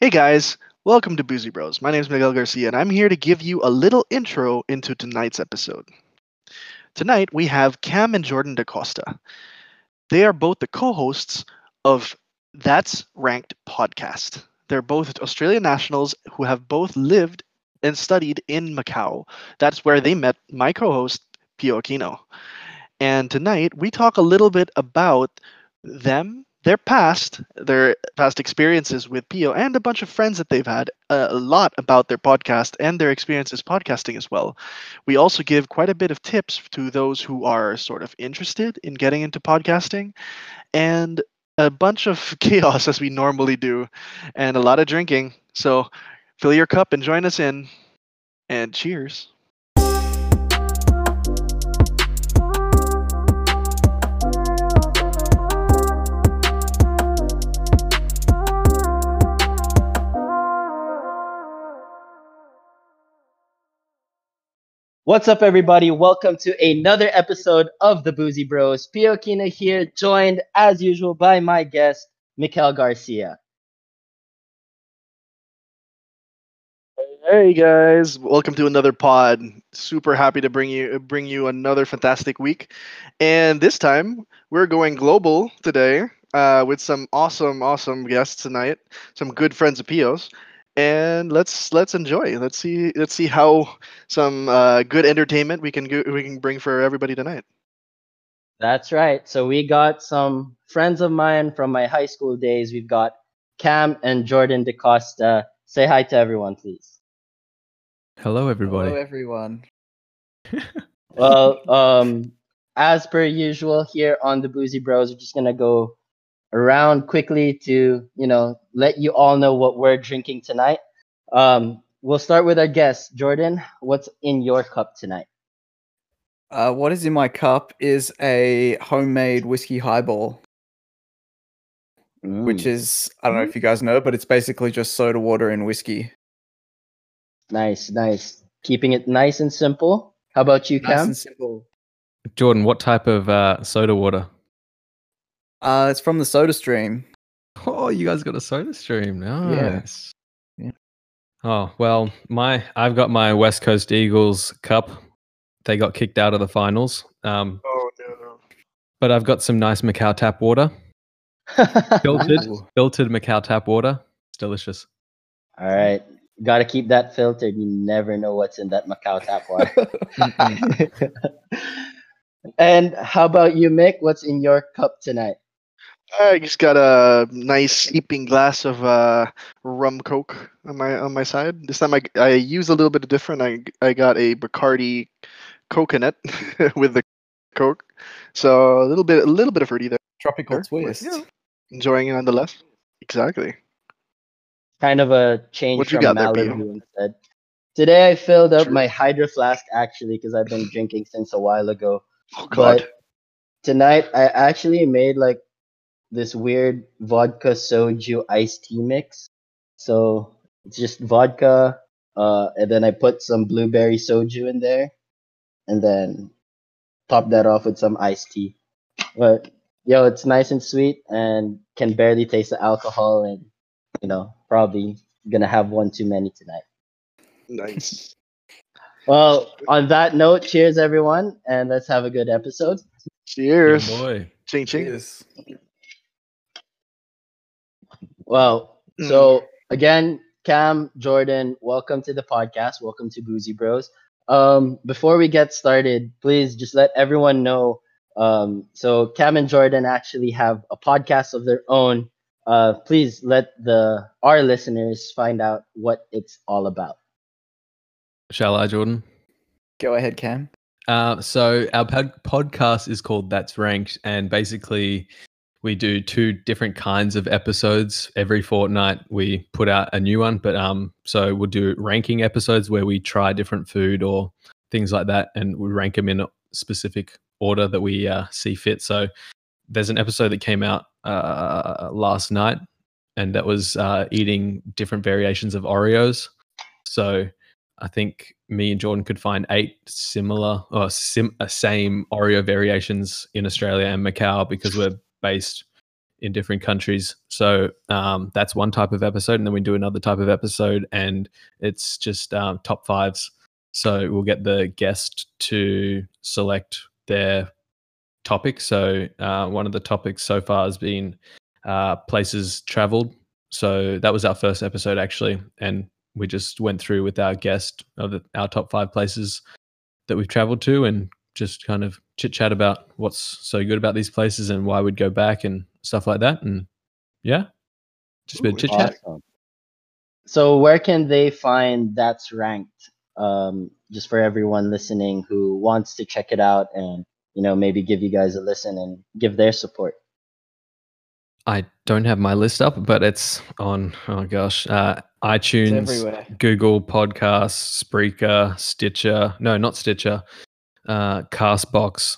Hey guys, welcome to Boozy Bros. My name is Miguel Garcia, and I'm here to give you a little intro into tonight's episode. Tonight we have Cam and Jordan DaCosta. They are both the co-hosts of That's Ranked podcast. They're both Australian nationals who have both lived and studied in Macau. That's where they met my co-host Pio Aquino. And tonight we talk a little bit about them their past, their past experiences with Pio, and a bunch of friends that they've had, uh, a lot about their podcast and their experiences podcasting as well. We also give quite a bit of tips to those who are sort of interested in getting into podcasting, and a bunch of chaos as we normally do, and a lot of drinking. So fill your cup and join us in, and cheers. What's up, everybody? Welcome to another episode of the Boozy Bros. Pio Aquino here, joined as usual by my guest, Mikel Garcia. Hey guys, welcome to another pod. Super happy to bring you bring you another fantastic week, and this time we're going global today uh, with some awesome, awesome guests tonight. Some good friends of Pio's and let's let's enjoy. Let's see let's see how some uh, good entertainment we can go, we can bring for everybody tonight. That's right. So we got some friends of mine from my high school days. We've got Cam and Jordan DeCosta. Say hi to everyone, please. Hello, everybody. Hello, everyone. well, um, as per usual here on the Boozy Bros, we're just gonna go around quickly to you know let you all know what we're drinking tonight. Um, we'll start with our guest, Jordan. What's in your cup tonight? Uh, what is in my cup is a homemade whiskey highball, mm. which is I don't know if you guys know, but it's basically just soda water and whiskey. Nice, nice. Keeping it nice and simple. How about you, Cam? Nice and simple. Jordan, what type of uh, soda water? Uh, it's from the Soda Stream. Oh, you guys got a Soda Stream. Nice. Yeah. yeah. Oh well, my I've got my West Coast Eagles cup. They got kicked out of the finals. Um, oh no. But I've got some nice Macau tap water. filtered, filtered Macau tap water. It's delicious. All right. Got to keep that filtered. You never know what's in that Macau tap water. and how about you, Mick? What's in your cup tonight? I just got a nice steeping glass of uh, rum coke on my on my side. This time I I use a little bit of different. I I got a Bacardi coconut with the coke, so a little bit a little bit of fruity there. Tropical twist. Yeah. Enjoying it nonetheless. Exactly. Kind of a change what from Malibu there, instead. Today I filled up True. my hydro flask actually because I've been drinking since a while ago. Oh God. But tonight I actually made like this weird vodka soju iced tea mix. So it's just vodka, uh, and then I put some blueberry soju in there, and then top that off with some iced tea. But yo, it's nice and sweet and can barely taste the alcohol, and you know probably gonna have one too many tonight. Nice. Well, on that note, cheers everyone, and let's have a good episode. Cheers. boy. Ching ching. Cheers. Well, mm. so again, Cam, Jordan, welcome to the podcast. Welcome to Boozy Bros. Um, before we get started, please just let everyone know. Um, so Cam and Jordan actually have a podcast of their own. Uh, please let the our listeners find out what it's all about. Shall I, Jordan? Go ahead, Cam. Uh, so our pod- podcast is called That's Ranked, and basically we do two different kinds of episodes. Every fortnight we put out a new one but um so we'll do ranking episodes where we try different food or things like that and we rank them in a specific order that we uh, see fit. So there's an episode that came out uh, last night and that was uh, eating different variations of oreos. So i think me and jordan could find eight similar or sim- uh, same oreo variations in australia and macau because we're based in different countries. So um, that's one type of episode, and then we do another type of episode, and it's just um, top fives. So we'll get the guest to select their topic. So uh, one of the topics so far has been uh, places traveled. So that was our first episode actually, and we just went through with our guest of our top five places that we've traveled to, and just kind of chit chat about what's so good about these places and why we'd go back and stuff like that. And yeah, just a bit chit chat. Awesome. So where can they find that's ranked? Um, just for everyone listening who wants to check it out and you know maybe give you guys a listen and give their support. I don't have my list up, but it's on. Oh gosh, uh, iTunes. Google Podcasts, Spreaker, Stitcher. No, not Stitcher. Uh, Castbox,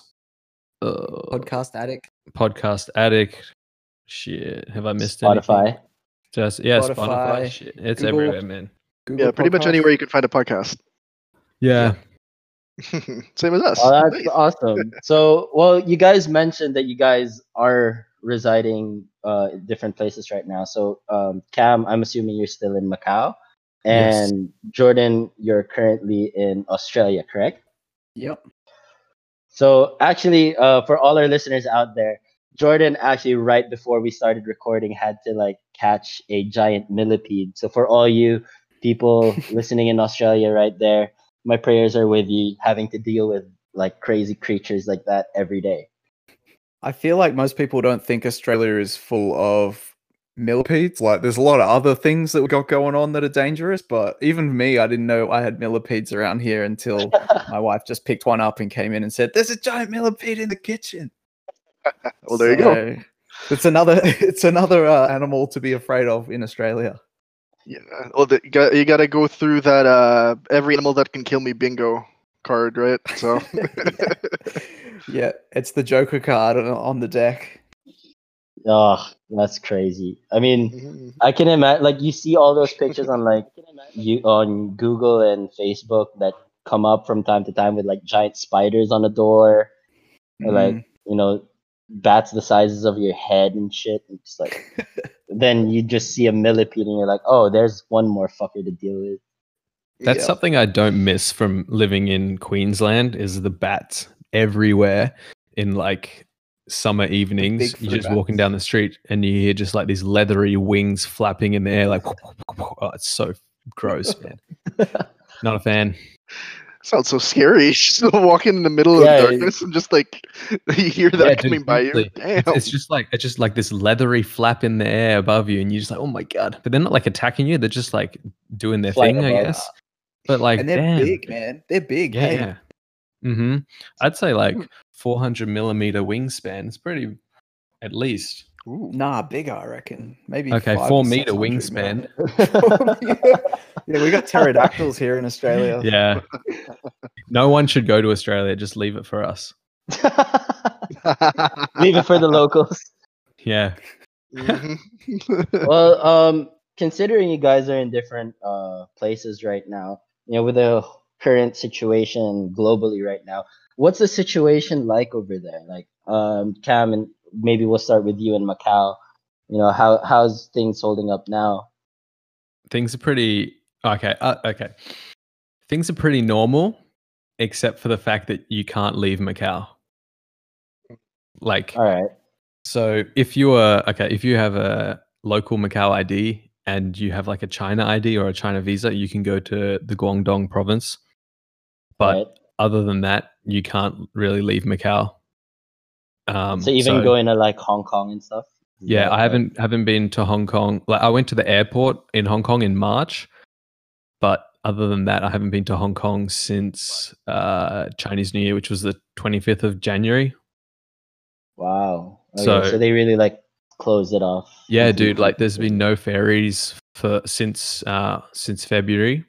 uh, Podcast Addict. Podcast Addict. Shit, have I missed anything? Spotify. Just yeah, Spotify. Spotify, Shit, it's Google. everywhere, man. Google yeah, pretty much anywhere you can find a podcast. Yeah, Same as us. Oh, that's Nice. awesome. So, well, you guys mentioned that you guys are residing uh, in different places right now. So, um, Cam, I'm assuming you're still in Macau, Yes. and Jordan, you're currently in Australia, correct? Yep. So, actually, uh, for all our listeners out there, Jordan actually right before we started recording had to like catch a giant millipede. So, for all you people listening in Australia right there, my prayers are with you having to deal with like crazy creatures like that every day. I feel like most people don't think Australia is full of millipedes. Like, there's a lot of other things that we got going on that are dangerous. But even me, I didn't know I had millipedes around here until my wife just picked one up and came in and said, "There's a giant millipede in the kitchen." well, there you go. It's another, it's another uh, animal to be afraid of in Australia. Yeah. Well, the, you got you got to go through that uh every animal that can kill me bingo card, right? So yeah, it's the Joker card on the deck. Oh, that's crazy. I mean, Mhm. I can imagine like you see all those pictures on like you on Google and Facebook that come up from time to time with like giant spiders on the door, or like you know bats the sizes of your head and shit. And it's like then you just see a millipede and you're like, oh, there's one more fucker to deal with. that's Yeah. something I don't miss from living in Queensland. Is the bats everywhere in like summer evenings? You're Bigfoot just walking down the street and you hear just like these leathery wings flapping in the air, like oh, it's so gross, man. Not a fan. Sounds so scary. Just walking in the middle Yeah, of it- darkness and just like you hear that Yeah, dude, coming by you. seriously. Damn. It's, it's just like it's just like this leathery flap in the air above you, and you're just like, oh my god! But they're not like attacking you; they're just like doing their Flying thing, I guess. But like, and they're damn, big, man. They're big. yeah. hey. yeah. Mm-hmm. I'd say like 400 millimeter wingspan. It's pretty, at least. Ooh. Nah, bigger, I reckon. Maybe Okay, four meter wingspan. yeah, we got pterodactyls here in Australia. Yeah. no one should go to Australia. Just leave it for us. Leave it for the locals. Yeah. Mhm. well, um, considering you guys are in different uh places right now, you know, with the current situation globally right now, what's the situation like over there? Like, um, Cam, and maybe we'll start with you in Macau. You know, how how's things holding up now? Things are pretty okay. Uh, okay. Things are pretty normal, except for the fact that you can't leave Macau. Like, All right. So if you are okay, if you have a local Macau ID and you have like a China ID or a China visa, you can go to the Guangdong province. But right. other than that, you can't really leave Macau. Um, so even going to like Hong Kong and stuff. Yeah, I haven't haven't been to Hong Kong. Like I went to the airport in Hong Kong in March, but other than that, I haven't been to Hong Kong since uh, Chinese New Year, which was the 25th of January. Wow. Okay, So- so, they really like closed it off. Yeah, dude. Like, there's been no ferries for since uh since February,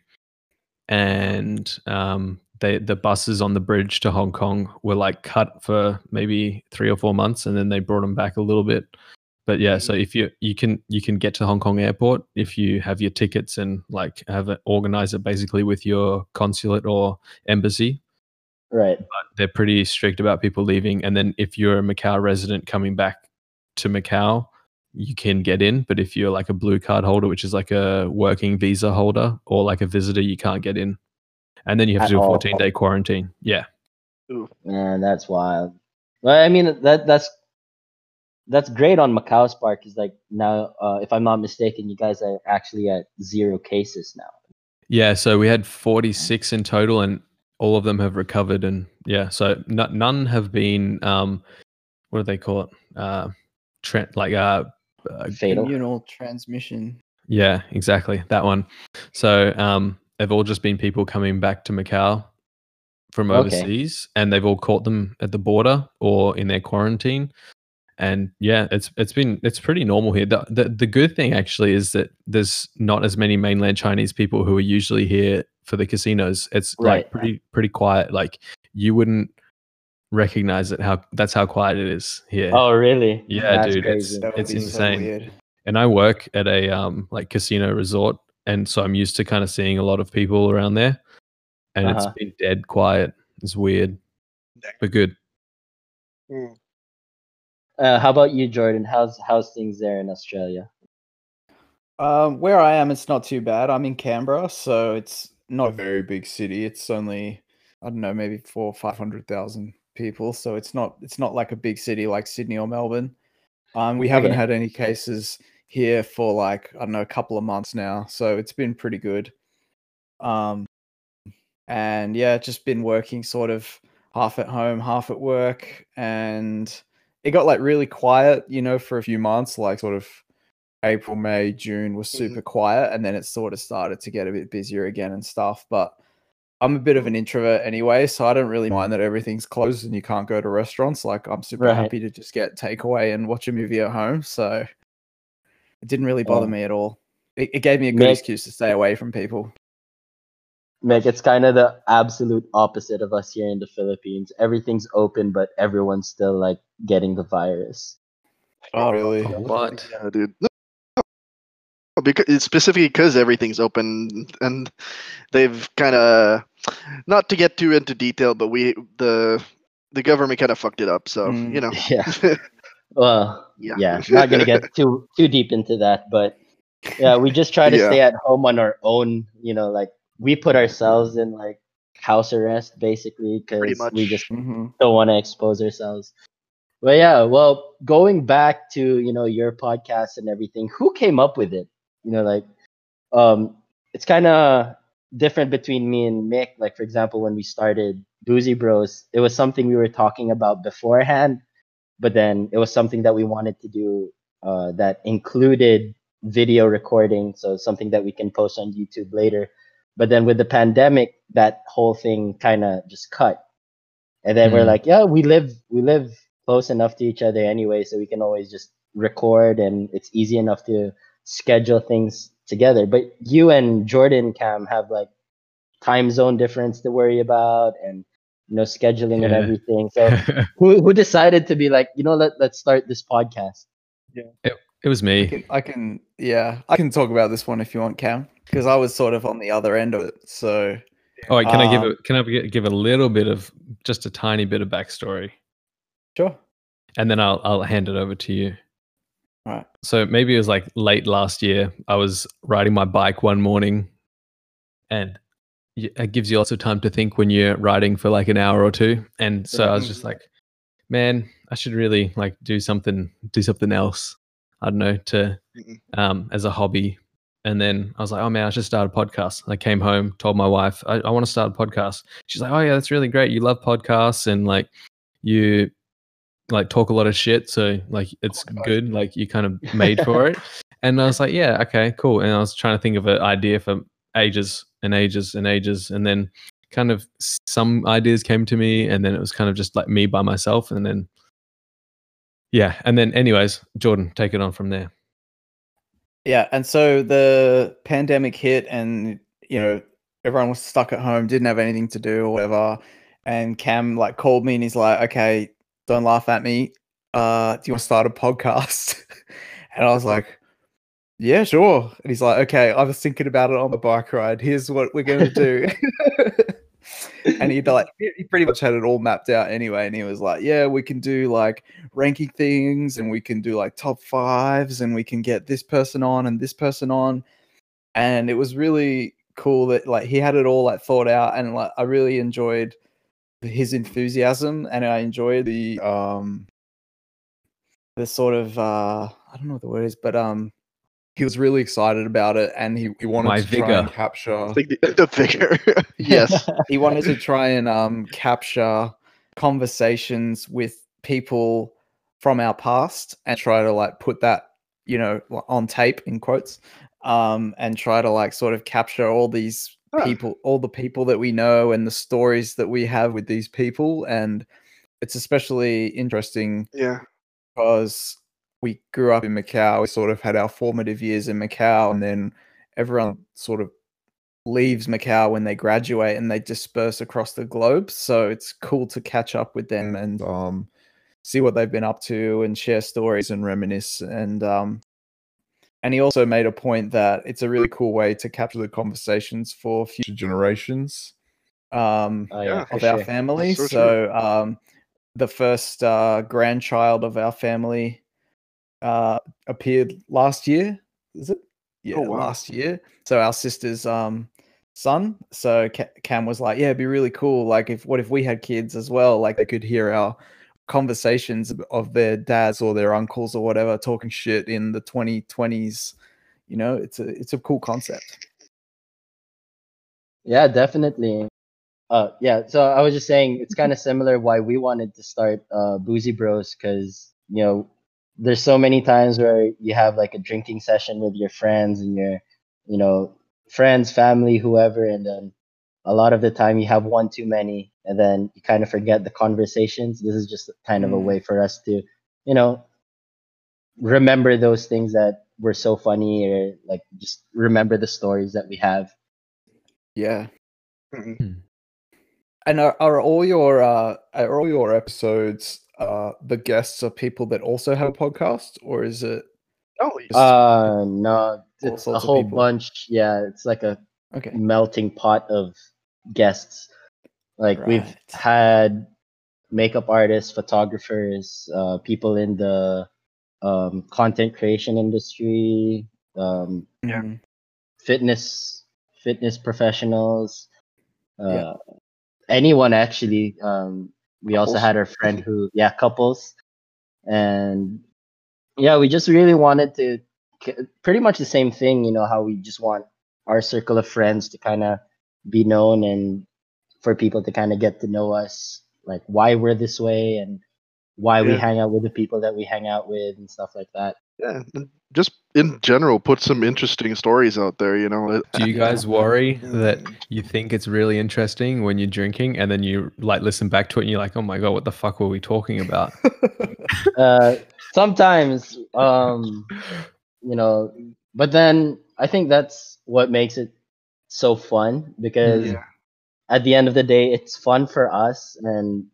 and um, they the buses on the bridge to Hong Kong were like cut for maybe three or four months, and then they brought them back a little bit. But yeah, so mm. if you you can you can get to Hong Kong airport if you have your tickets and like have it organize it basically with your consulate or embassy right. they're pretty strict about people leaving. And then if you're a Macau resident coming back to Macau, you can get in, but if you're like a blue card holder, which is like a working visa holder or like a visitor, you can't get in. And then you have At to do a 14 day quarantine. Yeah. Man, that's wild. Well, I mean that that's that's great on Macau's part because like now, uh, if I'm not mistaken, you guys are actually at zero cases now. Yeah. So we had 46 in total and all of them have recovered. And yeah, so n- none have been, um, what do they call it? Uh, Trent, like, uh, uh, Fatal. Communal transmission. Yeah, exactly. That one. So um they've all just been people coming back to Macau from Okay. overseas and they've all caught them at the border or in their quarantine. And yeah, it's it's been it's pretty normal here. The, the the good thing actually is that there's not as many mainland Chinese people who are usually here for the casinos. It's Right. like pretty pretty quiet. Like you wouldn't recognize it how that's how quiet it is here. Oh, really? Yeah, That's dude, crazy. That would It's be so insane. and I work at a um like casino resort, and so I'm used to kind of seeing a lot of people around there, and Uh-huh. it's been dead quiet. It's weird, but good. Uh, how about you, Jordan? How's how's things there in Australia? Um, where I am, it's not too bad. I'm in Canberra, so it's not a very big city. It's only I don't know, maybe four five hundred thousand people. So it's not it's not like a big city like Sydney or Melbourne. Um, we haven't Okay. had any cases here for like I don't know a couple of months now, so it's been pretty good. Um, and yeah, just been working sort of half at home, half at work, and it got like really quiet, you know, for a few months, like sort of April, May, June was Mhm. super quiet, and then it sort of started to get a bit busier again and stuff. But I'm a bit of an introvert anyway, so I don't really mind that everything's closed and you can't go to restaurants. Like I'm super Right. happy to just get takeaway and watch a movie at home. So it didn't really bother Oh. me at all. It, it gave me a good Nick- excuse to stay away from people. Meg, it's kind of the absolute opposite of us here in the Philippines. Everything's open, but everyone's still like getting the virus. Oh, really? What? Yeah, dude. No, no, because it's specifically because everything's open and they've kind of not to get too into detail, but we the the government kind of fucked it up. So Mm. you know, Yeah. Well, yeah, yeah, not gonna get too too deep into that, but yeah, we just try to Yeah. stay at home on our own. You know, like we put ourselves in like house arrest basically because we just hmm don't want to expose ourselves. But yeah, well, going back to you know your podcast and everything, who came up with it? You know, like um, it's kind of different between me and Mick. Like for example, when we started Boozy Bros, it was something we were talking about beforehand, but then it was something that we wanted to do uh, that included video recording, so something that we can post on YouTube later. But then with the pandemic, that whole thing kind of just cut. And then we're Mm. like, yeah, we live we live close enough to each other anyway, so we can always just record, and it's easy enough to schedule things together. But you and Jordan Cam have like time zone difference to worry about, and you know scheduling and everything. So who who decided to be like, you know, let let's start this podcast? Yeah. It was I me. can, I can, yeah, I can talk about this one if you want, Cam, because I was sort of on the other end of it. So all right, wait, can I give Um, a, can I give a little bit of just a tiny bit of backstory, sure, and then I'll I'll hand it over to you. all right. So maybe it was like late last year. I was riding my bike one morning, and y- it gives you lots of time to think when you're writing for like an hour or two. And so I was just like, man, I should really like do something, do something else. I don't know to um, as a hobby. And then I was like, oh man, I should start a podcast. I came home, told my wife, I, I want to start a podcast. She's like, oh yeah, that's really great. You love podcasts and like you like talk a lot of shit. So like it's good. Like you kind of made for it. And I was like, yeah, okay, cool. And I was trying to think of an idea for ages and ages and ages. And then kind of some ideas came to me. And then it was kind of just like me by myself. And then, yeah. And then, anyways, Jordan, take it on from there. Yeah, and so the pandemic hit, and you know everyone was stuck at home, didn't have anything to do or whatever. And Cam like called me and he's like, "Okay, don't laugh at me. Uh, do you want to start a podcast?" and I was like, "Yeah, sure." And he's like, "Okay, I was thinking about it on the bike ride. Here's what we're gonna do." and he'd like he pretty much had it all mapped out anyway. And he was like, "Yeah, we can do like ranking things, and we can do like top fives, and we can get this person on and this person on." And it was really cool that like he had it all like thought out, and like I really enjoyed his enthusiasm, and I enjoyed the um the sort of uh I don't know what the word is, but um he was really excited about it and he, he wanted My to try and capture the, the figure. yes. he wanted to try and um capture conversations with people from our past and try to like put that you know on tape in quotes um and try to like sort of capture all these Huh. people all the people that we know and the stories that we have with these people and it's especially interesting Yeah. because we grew up in Macau. We sort of had our formative years in Macau, and then everyone sort of leaves Macau when they graduate and they disperse across the globe. So it's cool to catch up with them and um, see what they've been up to and share stories and reminisce. And um, and he also made a point that it's a really cool way to capture the conversations for future generations. Um, Oh, Yeah. of our sure. family. So So, um, the first uh, grandchild of our family uh, appeared last year. Is it? Yeah, Oh, wow. last year. So our sister's um, son. So Cam was like, "Yeah, it'd be really cool. Like, if what if we had kids as well? Like, they could hear our conversations of- of their dads or their uncles or whatever talking shit in the 2020s. You know, it's a it's a cool concept. Yeah, definitely. Uh, yeah. So I was just saying it's kind of similar why we wanted to start uh, Boozy Bros because you know there's so many times where you have like a drinking session with your friends and your you know friends, family, whoever, and then a lot of the time you have one too many, and then you kind of forget the conversations. This is just kind of a Mm. way for us to you know remember those things that were so funny or like just remember the stories that we have. Yeah. Mhm. And are, are all your uh are all your episodes uh the guests are people that also have a podcast or is it Oh, Just- Uh, no, it's a whole bunch. Yeah, it's like a okay melting pot of guests. Like we've had makeup artists, photographers, uh, people in the um, content creation industry, um, Yeah. Mhm. fitness fitness professionals, uh, Yeah. anyone actually. Um, we also had our friend who, yeah, couples, and yeah, we just really wanted to pretty much the same thing. You know how we just want our circle of friends to kind of be known and for people to kind of get to know us, like why we're this way and why we hang out with the people that we hang out with and stuff like that. Yeah. Just in general, put some interesting stories out there. You know. Do you guys worry that you think it's really interesting when you're drinking and then you like listen back to it and you're like, oh my god, what the fuck were we talking about? uh, sometimes, um, you know, but then I think that's what makes it so fun because Yeah. at the end of the day, it's fun for us, and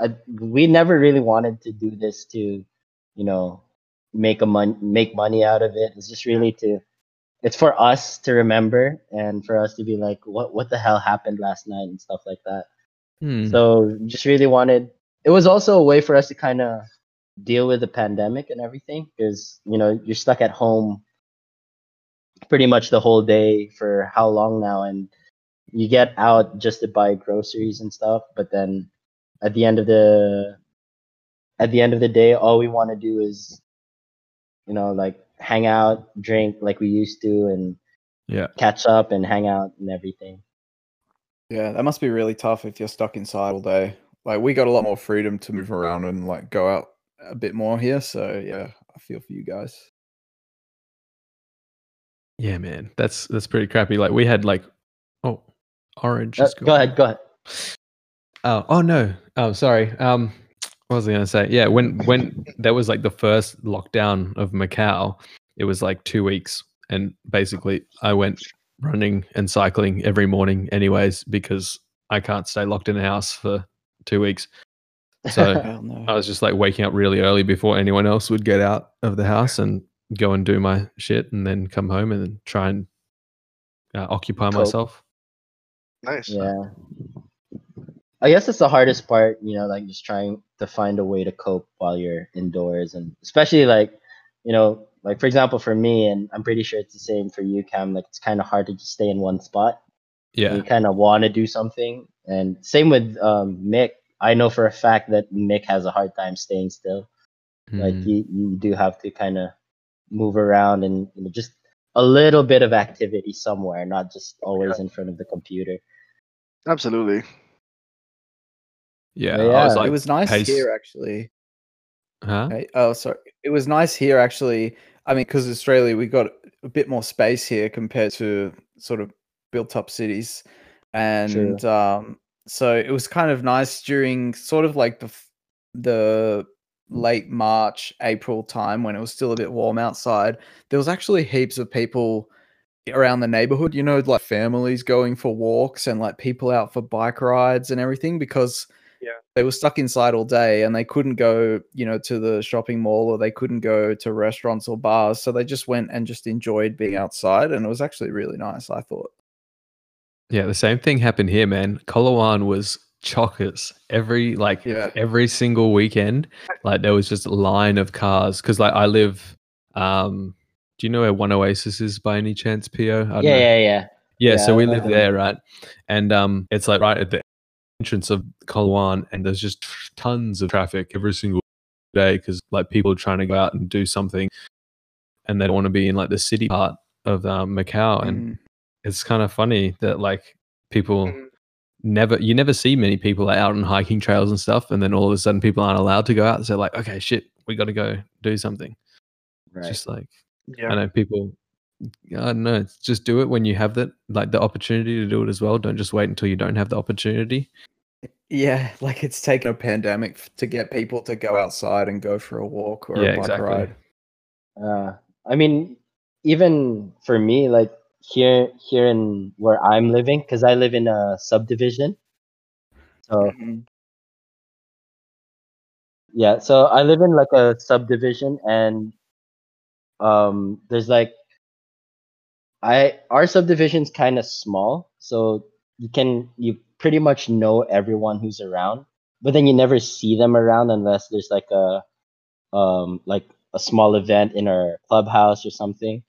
I, we never really wanted to do this to, you know, make a mon- make money out of it. It's just really to, it's for us to remember and for us to be like, what what the hell happened last night and stuff like that. Hmm. So just really wanted. It was also a way for us to kind of deal with the pandemic and everything because you know you're stuck at home pretty much the whole day for how long now, and you get out just to buy groceries and stuff, but then at the end of the at the end of the day, all we want to do is you know like hang out, drink like we used to, and Yeah. catch up and hang out and everything. yeah that must be really tough if you're stuck inside all day like we got a lot more freedom to move around and like go out a bit more here so yeah i feel for you guys Yeah, man. That's that's pretty crappy. Like we had like oh orange Uh, go ahead, go ahead. Oh, oh no. Oh, sorry. Um, what was I gonna say? Yeah, when when that was like the first lockdown of Macau, it was like two weeks, and basically I went running and cycling every morning, anyways, because I can't stay locked in a house for two weeks. So Hell no. I was just like waking up really early before anyone else would get out of the house and go and do my shit, and then come home and then try and uh, occupy Cope. myself. Nice. Yeah. I guess it's the hardest part, you know, like just trying to find a way to cope while you're indoors and especially like, you know, like for example for me and I'm pretty sure it's the same for you, Cam, like it's kinda hard to just stay in one spot. Yeah. You kinda wanna do something. And same with um Mick. I know for a fact that Mick has a hard time staying still. Like Mm. you, you do have to kind of move around and you know, just a little bit of activity somewhere, not just always in front of the computer. Absolutely. Yeah. Yeah, I was it like, it was nice pace- here actually. huh? Oh, sorry. It was nice here actually. I mean, because Australia, we got a bit more space here compared to sort of built-up cities, and um, so it was kind of nice during sort of like the the late March, April time when it was still a bit warm outside. There was actually heaps of people around the neighborhood. You know, like families going for walks and like people out for bike rides and everything because they were stuck inside all day and they couldn't go, you know, to the shopping mall or they couldn't go to restaurants or bars. So they just went and just enjoyed being outside. And it was actually really nice, I thought. Yeah, the same thing happened here, man. Coloane was chockers every like Yeah. every single weekend. Like there was just a line of cars because like I live. um Do you know where One Oasis is by any chance, Pio? I don't Yeah, know. yeah, yeah. Yeah, so we live there, right? And um, it's like right at the entrance of Coloane, and there's just tons of traffic every single day because like people are trying to go out and do something, and they don't want to be in like the city part of um, Macau, and Mm. it's kind of funny that like people Mhm. never you never see many people out on hiking trails and stuff, and then all of a sudden people aren't allowed to go out. So like, okay, shit, we got to go do something. It's Right. just like Yeah. I know people. I don't know. Just do it when you have that, like the opportunity to do it as well. Don't just wait until you don't have the opportunity. Yeah, like it's taken a pandemic to get people to go outside and go for a walk or Yeah, a bike exactly. ride. Uh, I mean, even for me, like here, here in where I'm living, because I live in a subdivision. So Mhm. yeah, so I live in like a subdivision, and um, there's like, I our subdivision's kind of small, so you can you pretty much know everyone who's around, but then you never see them around unless there's like a um like a small event in our clubhouse or something.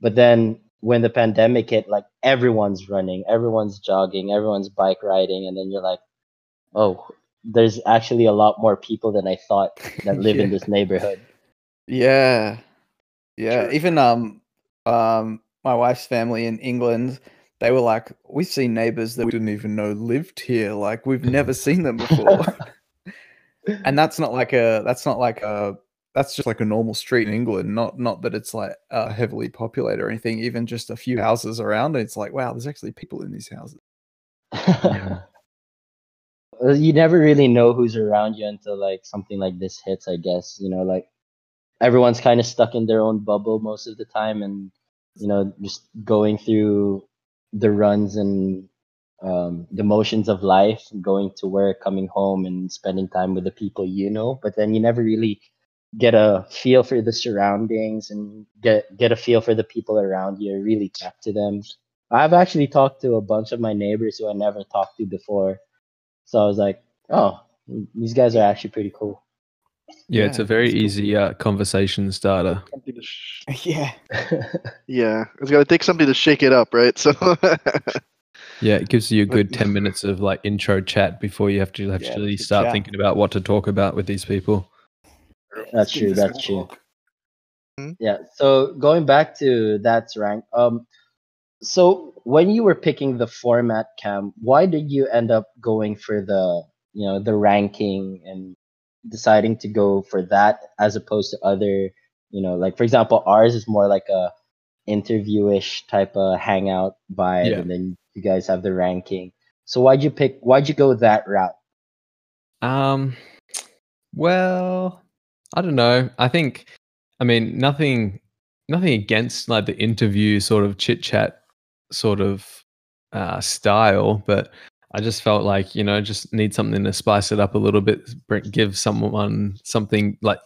But then when the pandemic hit, like everyone's running, everyone's jogging, everyone's bike riding, and then you're like, oh, there's actually a lot more people than I thought that live in this neighborhood. Yeah. Yeah. Even um um my wife's family in England, they were like, We've seen neighbors that we didn't even know lived here. Like we've never seen them before. and that's not like a that's not like a that's just like a normal street in England. Not not that it's like uh, heavily populated or anything. Even just a few houses around, it's like, wow, there's actually people in these houses. Uh, you never really know who's around you until like something like this hits i guess you know like everyone's kind of stuck in their own bubble most of the time and you know just going through the runs and um, the motions of life going to work coming home and spending time with the people you know but then you never really get a feel for the surroundings and get get a feel for the people around you really talk to them i've actually talked to a bunch of my neighbors who i never talked to before so I was like, oh, these guys are actually pretty cool. Yeah, it's a very that's easy uh, conversation starter. Sh- yeah. yeah, it's got to take something to shake it up, right? So Yeah, it gives you a good ten minutes of like intro chat before you have to actually to start chat. thinking about what to talk about with these people. that's true. That's a true. talk. Yeah. So going back to that's rank. Um, so when you were picking the format, Cam, why did you end up going for the you know the ranking and deciding to go for that as opposed to other you know like for example ours is more like a interviewish type of hangout vibe Yeah. and then you guys have the ranking so why'd you pick why'd you go that route Um, well, I don't know. I think, I mean, nothing, nothing against like the interview sort of chit chat sort of uh, style, but I just felt like you know just need something to spice it up a little bit, give someone something like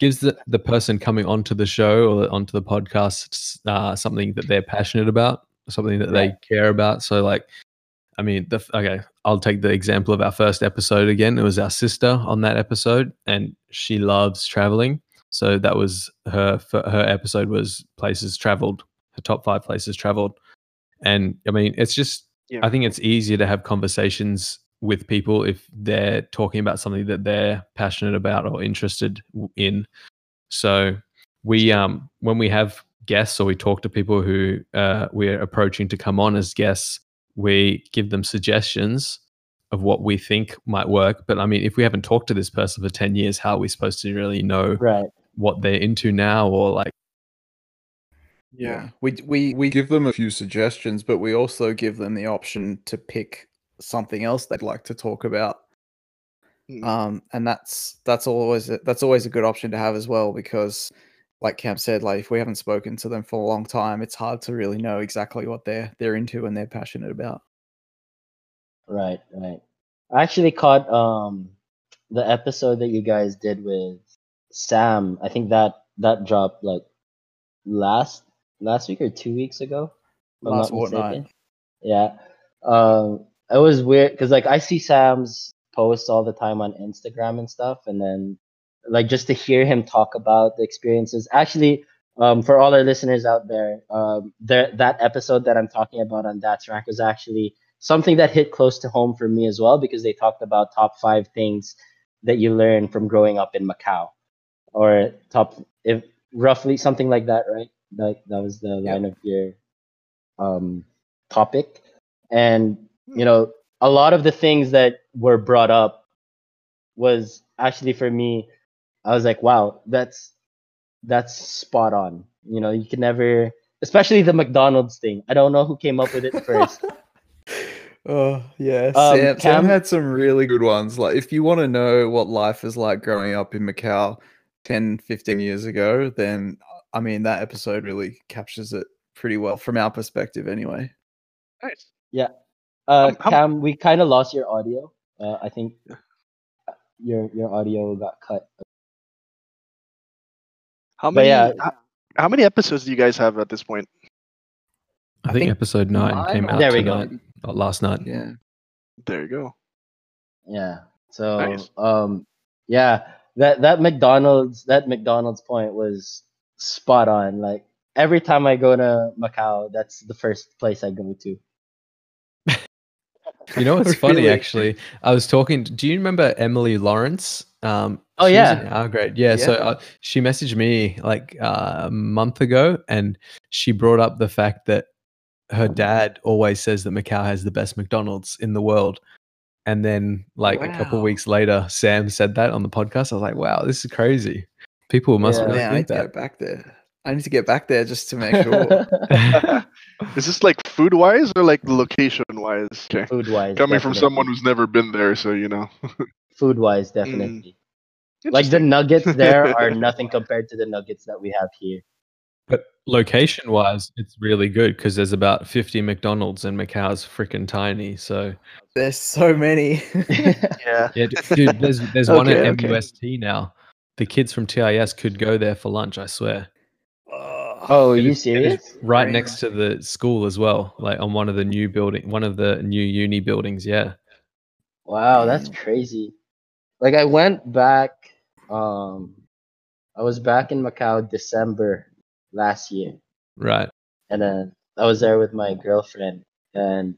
gives the the person coming onto the show or onto the podcast uh, something that they're passionate about, something that they care about. So like. I mean, the okay, I'll take the example of our first episode again. It was our sister on that episode, and she loves traveling. So that was her her episode was places traveled, her top five places traveled, and I mean, it's just Yeah. I think it's easier to have conversations with people if they're talking about something that they're passionate about or interested in. So we um when we have guests or we talk to people who uh, we're approaching to come on as guests, we give them suggestions of what we think might work. But I mean, if we haven't talked to this person for ten years, how are we supposed to really know Right. what they're into now or like? Yeah, we we we give them a few suggestions, but we also give them the option to pick something else they'd like to talk about. Mm. Um, and that's that's always a, that's always a good option to have as well because, like Cam said, like if we haven't spoken to them for a long time, it's hard to really know exactly what they're they're into and they're passionate about. Right, right. I actually caught um the episode that you guys did with Sam. I think that that dropped like last last week or two weeks ago. Last not fortnight. Yeah. Um it was weird because like I see Sam's posts all the time on Instagram and stuff, and then like just to hear him talk about the experiences. Actually, um, for all our listeners out there, um, there that episode that I'm talking about on That's Rank was actually something that hit close to home for me as well because they talked about top five things that you learn from growing up in Macau, or top if roughly something like that, right? That that was the line of your um topic, and you know a lot of the things that were brought up was actually for me i was like wow that's that's spot on. You know you can never especially the mcdonald's thing. I don't know who came up with it first. Oh yeah, Um, Sam, Sam had some really good ones. Like if you want to know what life is like growing up in Macau 10, 15 years ago, then I mean that episode really captures it pretty well from our perspective anyway. Nice. Yeah. Uh Um, how- cam we kind of lost your audio uh, i think your your audio got cut How many? yeah. how, how many episodes do you guys have at this point? I, I think, think episode nine nine came out There we go. tonight, or last night. Yeah. There you go. yeah so Nice. um yeah that that mcdonald's that mcdonald's point was spot on like every time i go to macau that's the first place i go to You know what's funny Really? actually? I was talking. Do you remember Emily Lawrence? Um, Oh, yeah. in our grade. Yeah. So uh, she messaged me like uh, a month ago, and she brought up the fact that her dad always says that Macau has the best McDonald's in the world. And then, like a couple Wow. weeks later, Sam said that on the podcast. I was like, "Wow, this is crazy." People must Yeah. really Man, I need think to that. get back there. I need to get back there just to make sure. Is this like food wise or like location wise? Okay. food wise Coming from someone who's never been there, so you know. food wise mm. definitely like the nuggets there are nothing compared to the nuggets that we have here But location wise, it's really good because there's about 50 McDonald's and Macau's freaking tiny. So There's so many. yeah. Yeah, dude, there's there's one at Okay, okay. MUST now. The kids from TIS could go there for lunch. I swear. oh are you is- serious Right Very next to the school as well, like on one of the new building, one of the new uni buildings. Yeah. Wow, that's crazy. Like I went back um I was back in Macau December last year Right. and then I was there with my girlfriend and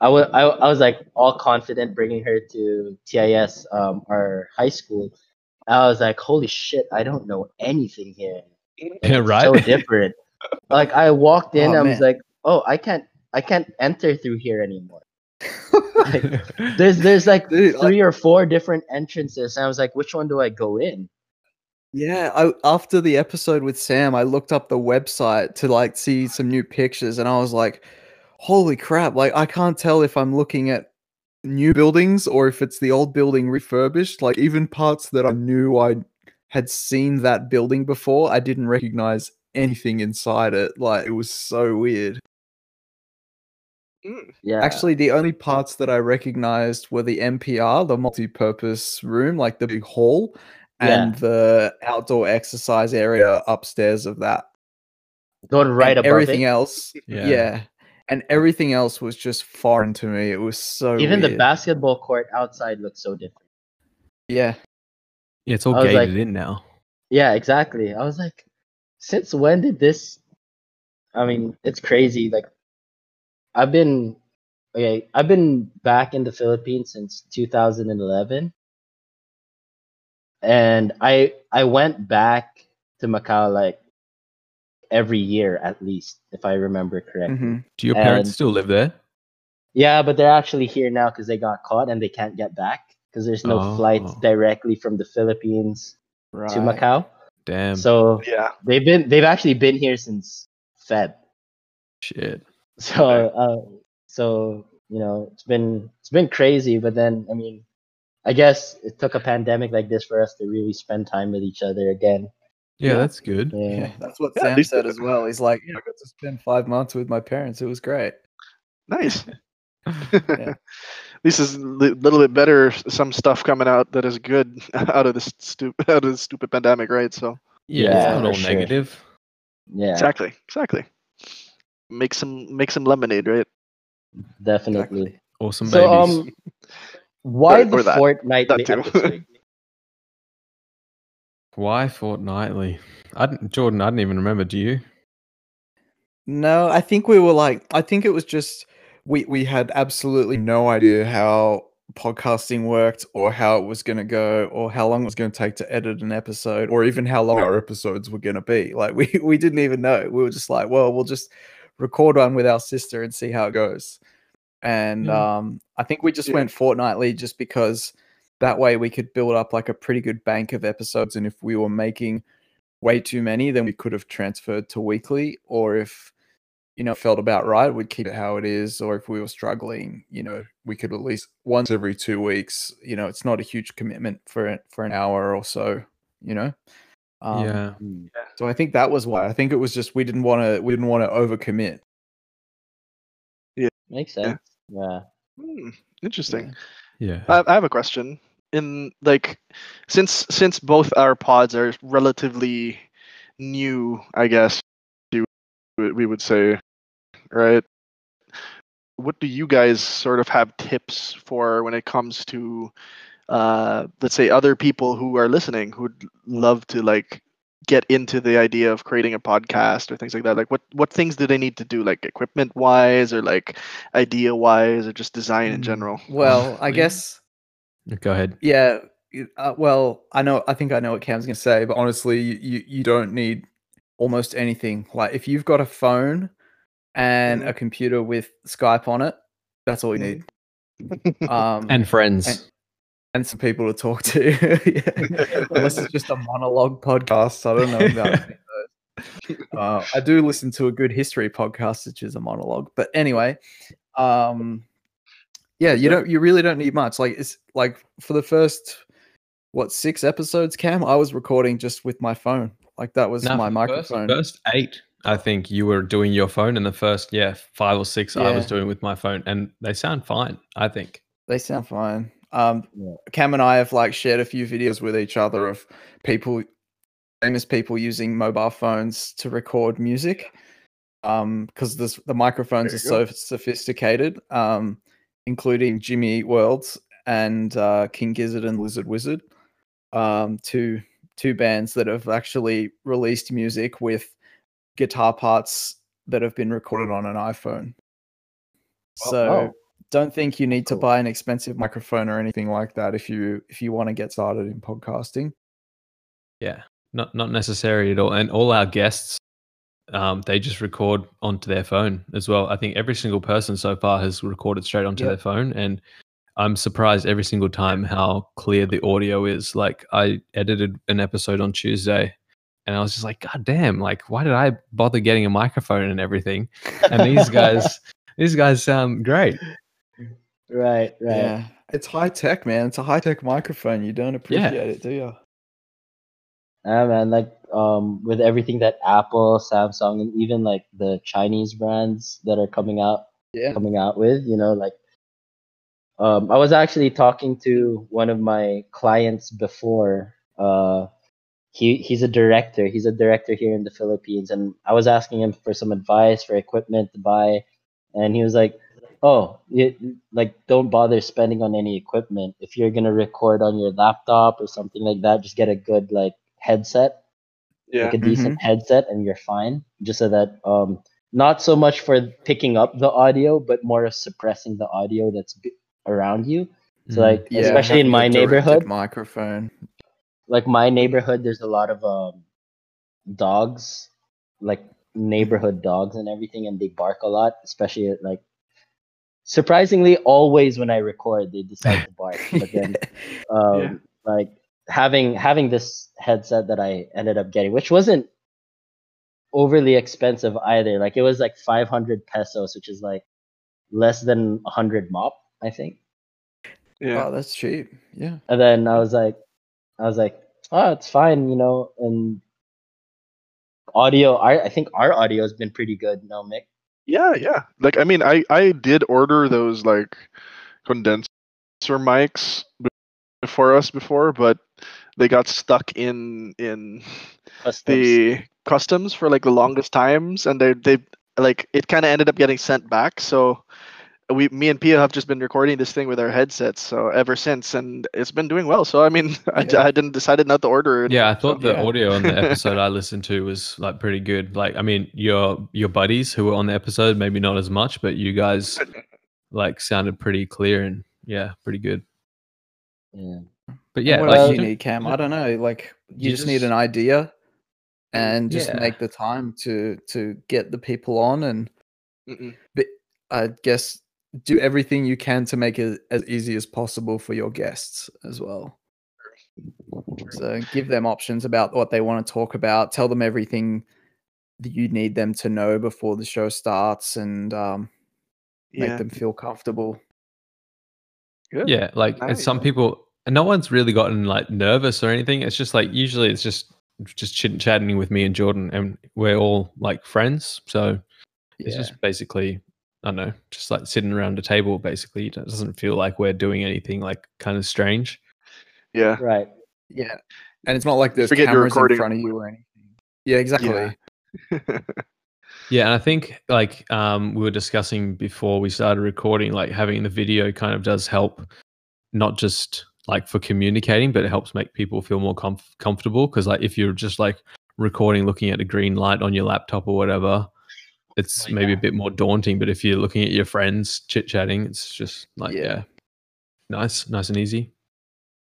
I was I, I was like all confident bringing her to TIS um our high school. I was like holy shit, I don't know anything here. Yeah. Right. So different. like I walked in Oh, I was man. like, "Oh, I can't I can't enter through here anymore." There's there's like Dude, like- three or four different entrances, and I was like, which one do I go in? Yeah, I, after the episode with Sam, I looked up the website to like see some new pictures, and I was like, "Holy crap!" Like, I can't tell if I'm looking at new buildings or if it's the old building refurbished. Like, even parts that I knew I had seen that building before, I didn't recognize anything inside it. Like, it was so weird. Mm. Yeah, Actually, the only parts that I recognized were the MPR, the multi-purpose room, like the big hall, Yeah. and the outdoor exercise area upstairs of that. going right And above everything it. else. Yeah. Yeah. And everything else was just foreign to me. It was so Even the basketball court outside looked so different. Yeah, Yeah, it's all I was gated like- in now. Yeah, exactly. I was like, since when did this? I mean, it's crazy. Like, I've been okay. I've been back in the Philippines since 2011, and I I went back to Macau like every year at least, if I remember correctly. mhm. Do your parents And- still live there? Yeah, but they're actually here now because they got caught and they can't get back because there's no flights Oh. directly from the Philippines right. to Macau. Damn. So Yeah. they've been they've actually been here since Feb. Shit. So Okay. uh, so you know it's been it's been crazy, but then I mean, I guess it took a pandemic like this for us to really spend time with each other again. Yeah, Yeah. that's good. Yeah, Yeah, that's what Sam these- said as well. He's like, yeah, I got to spend five months with my parents. It was great. Nice. Yeah. This is a little bit better. Some stuff coming out that is good out of this stupid out of this stupid pandemic, right? So Yeah, Yeah, it's not all sure. negative. yeah, exactly, exactly. Make some make some lemonade, right? definitely. Awesome So um, why Or- the or that. Why fortnightly? I didn't, Jordan, I didn't even remember. Do you? No, I think we were like, I think it was just we we had absolutely no idea how podcasting worked or how it was going to go or how long it was going to take to edit an episode or even how long our episodes were going to be. Like we we didn't even know. We were just like, well, we'll just record one with our sister and see how it goes. And Yeah. um I think we just Yeah. went fortnightly just because that way we could build up like a pretty good bank of episodes and if we were making way too many then we could have transferred to weekly or if you know felt about right we'd keep it how it is or if we were struggling you know we could at least once every two weeks you know it's not a huge commitment for for an hour or so you know um, yeah. Hmm. so i think that was why i think it was just we didn't want to we didn't want to overcommit yeah Makes Yeah. sense. Yeah. Hmm, interesting. Yeah. I, I have a question. In like, since since both our pods are relatively new, I guess we would say, right? What do you guys sort of have tips for when it comes to, uh, let's say, other people who are listening who'd love to like get into the idea of creating a podcast or things like that? Like, what what things do they need to do, like equipment wise, or like idea wise, or just design in Mm. general? well i guess Go ahead. Yeah. Uh, well, I know. I think I know what Cam's gonna say, but honestly, you, you you don't need almost anything. Like if you've got a phone and Mhm. a computer with Skype on it, that's all you need. Um, And friends. and- and some people to talk to. Yeah. Unless it's just a monologue podcast, I don't know about any of those. Uh, I do listen to a good history podcast, which is a monologue. But anyway, um, yeah, you don't, you really don't need much. Like it's like for the first what six episodes, Cam, I was recording just with my phone. Like that was No, my the first- microphone. First, eight, I think you were doing your phone, and the first, yeah, five or six, I was doing with my phone, and they sound fine. I think. They sound fine. Um, Yeah. Cam and I have like shared a few videos with each other of people, famous people using mobile phones to record music. Um, because this the microphones are you so sophisticated. Um, including Jimmy Eat Worlds and uh, King Gizzard and Lizard Wizard. Um, two two bands that have actually released music with guitar parts that have been recorded on an iPhone. So oh. Don't think you need to buy an expensive microphone or anything like that if you if you want to get started in podcasting. Yeah, not not necessary at all. And all our guests, um, they just record onto their phone as well. I think every single person so far has recorded straight onto Yep. their phone, and I'm surprised every single time how clear the audio is. Like I edited an episode on Tuesday, and I was just like, God damn! Like, why did I bother getting a microphone and everything? And these guys, these guys sound great. Right, right. Yeah, it's high tech, man. It's a high tech microphone. You don't appreciate it, do you? Yeah, man. Like um, with everything that Apple, Samsung, and even like the Chinese brands that are coming out Yeah. coming out with, you know, like um, I was actually talking to one of my clients before. Uh, he he's a director. He's a director here in the Philippines, and I was asking him for some advice for equipment to buy. and he was like, "Oh, you, like don't bother spending on any equipment. If you're gonna record on your laptop or something like that, just get a good like headset, Yeah. like a decent headset, and you're fine. Just so that um, not so much for picking up the audio, but more of suppressing the audio that's b- around you. So Mm. like, Yeah, especially in my neighborhood, microphone. like my neighborhood there's a lot of um dogs like neighborhood dogs and everything and they bark a lot especially at, like surprisingly always when i record they decide to bark but then um Yeah. like having having this headset that i ended up getting which wasn't overly expensive either like it was like 500 pesos which is like less than 100 mop i think Yeah. Oh, that's cheap. Yeah. and then I was like, I was like, oh, it's fine, you know. And audio, I I think our audio has been pretty good, no, Mick. Yeah, yeah. Like I mean, I I did order those like condenser mics for us before, but they got stuck in in Customs. the customs for like the longest times, and they they like it kind of ended up getting sent back. So we, me and Pia have just been recording this thing with our headsets, so ever since, and it's been doing well. So I mean, I, Yeah. I didn't decided not to order it. Yeah, I thought the Yeah. audio on the episode I listened to was like pretty good. Like, I mean, your your buddies who were on the episode, maybe not as much, but you guys like sounded pretty clear and yeah, pretty good. yeah. But yeah, what like else you you need, Cam? I don't know. Like you you, just, need an idea mm, and just Yeah. make the time to to get the people on and Mm-mm. I guess do everything you can to make it as easy as possible for your guests as well. So give them options about what they want to talk about. Tell them everything that you need them to know before the show starts, and um, make them feel comfortable. Good. yeah, like and some people, and no one's really gotten like nervous or anything. It's just like usually it's just just chit chatting with me and Jordan, and we're all like friends. So it's Yeah. just basically I don't know, just like sitting around a table. Basically, it doesn't feel like we're doing anything like kind of strange. Yeah. Right. Yeah, and it's not like there's Forget you're cameras in front of you or anything. Yeah, exactly. Yeah, and I think like um, we were discussing before we started recording, like having the video kind of does help, not just like for communicating, but it helps make people feel more comf- comfortable. Because like if you're just like recording, looking at a green light on your laptop or whatever, it's maybe a bit more daunting. But if you're looking at your friends chit chatting, it's just like Yeah. yeah. nice, nice and easy.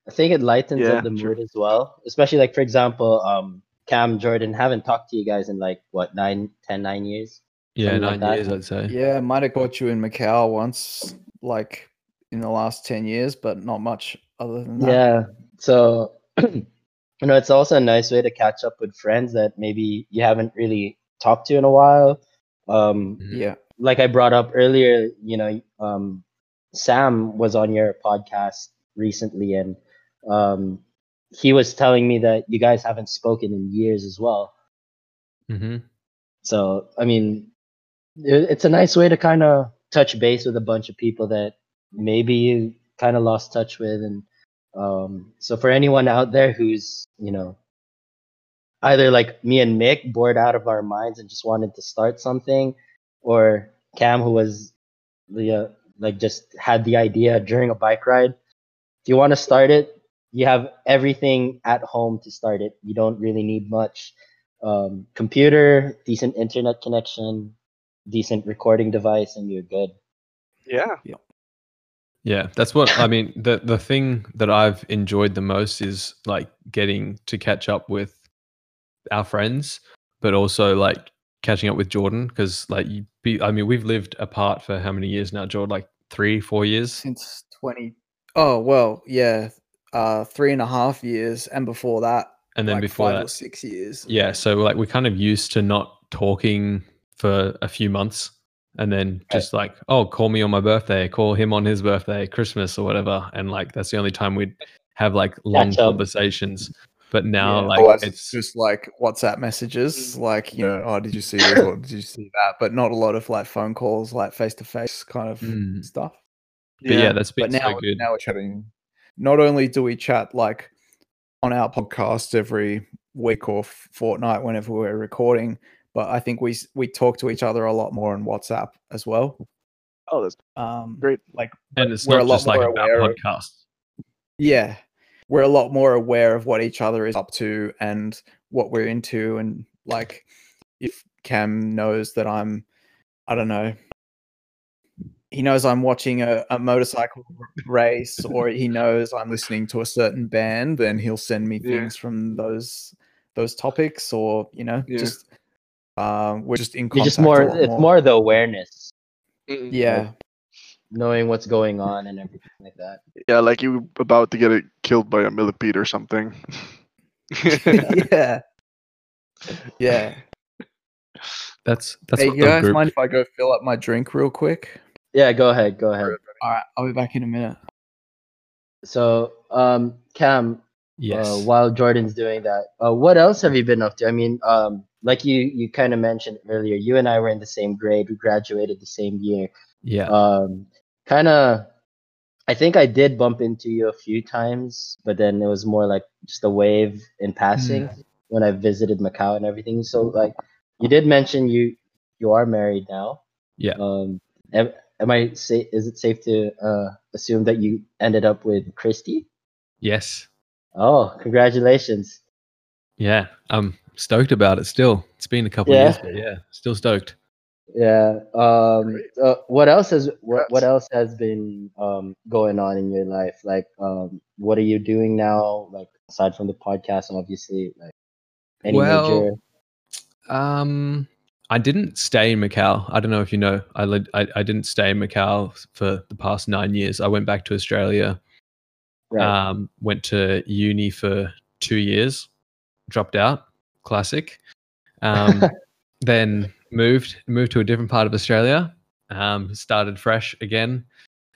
I think it lightens Yeah, up the true. mood as well. Especially like for example, um, Cam Jordan haven't talked to you guys in like what nine, ten, nine years. Yeah, Something like nine years, I'd say. Yeah, might have caught you in Macau once, like in the last ten years, but not much other than that. Yeah. So you know, it's also a nice way to catch up with friends that maybe you haven't really talked to in a while. Um, Mhm. yeah, like I brought up earlier, you know, um, Sam was on your podcast recently, and um, he was telling me that you guys haven't spoken in years as well. hmm So, I mean, it- it's a nice way to kind of touch base with a bunch of people that maybe you kind of lost touch with, and um, so for anyone out there who's you know either like me and Mick bored out of our minds and just wanted to start something, or Cam who was the uh, like just had the idea during a bike ride. If you want to start it, you have everything at home to start it. You don't really need much. Um, computer, decent internet connection, decent recording device, and you're good. Yeah. Yeah, that's what I mean. The the thing that I've enjoyed the most is like getting to catch up with our friends, but also like catching up with Jordan because like you be I mean we've lived apart for how many years now, Jordan? Like three, four years. since twenty. Oh well, yeah, uh, three and a half years, and before that, And then like before five that or six years. Yeah, so like we're kind of used to not talking for a few months and then just like, oh, call me on my birthday, call him on his birthday, Christmas or whatever. And like that's the only time we'd have like long Catch up. Conversations. But now Yeah, like otherwise it's just like WhatsApp messages, like you know, oh, did you see this or did you see that? But not a lot of like phone calls, like face to face kind of Mm. stuff. but yeah, that's been But now, so good. now we're chatting. Not only do we chat like on our podcast every week or f- fortnight whenever we're recording, but I think we we talk to each other a lot more on WhatsApp as well. Oh, that's Um, Great. Like, And it's we're not a lot just like more about aware of- podcasts. yeah, we're a lot more aware of what each other is up to and what we're into, and like, if Cam knows that I'm, I don't know. He knows I'm watching a, a motorcycle race, or he knows I'm listening to a certain band, then he'll send me Yeah. things from those those topics, or you know, Yeah. just um, we're just in You're contact. just more. It's more the awareness, yeah, knowing what's going on and everything like that. yeah, like you about to get it killed by a millipede or something. yeah, yeah. That's that's hey, what you the guys group. mind if I go fill up my drink real quick? Yeah, go ahead. Go ahead. All right, I'll be back in a minute. So, um, Cam, yes. uh, while Jordan's doing that, uh, what else have you been up to? I mean, um, like you you kind of mentioned earlier, you and I were in the same grade. We graduated the same year. yeah. Um, kind of. I think I did bump into you a few times, but then it was more like just a wave in passing when I visited Macau and everything. So, like, you did mention you you are married now. Yeah. Um, am, am I say is it safe to uh, assume that you ended up with Christy? yes. Oh, congratulations! Yeah. I'm stoked about it still. It's been a couple Yeah. years, but yeah, still stoked. Yeah. Um. Uh, what else has what, what else has been um going on in your life? Like, um, what are you doing now? Like, aside from the podcast, and obviously, like any Well, major. Um, I didn't stay in Macau. I don't know if you know. I, led, I I didn't stay in Macau for the past nine years. I went back to Australia. Right. Um, went to uni for two years, dropped out. Classic. Um, then moved moved to a different part of Australia. Um, started fresh again.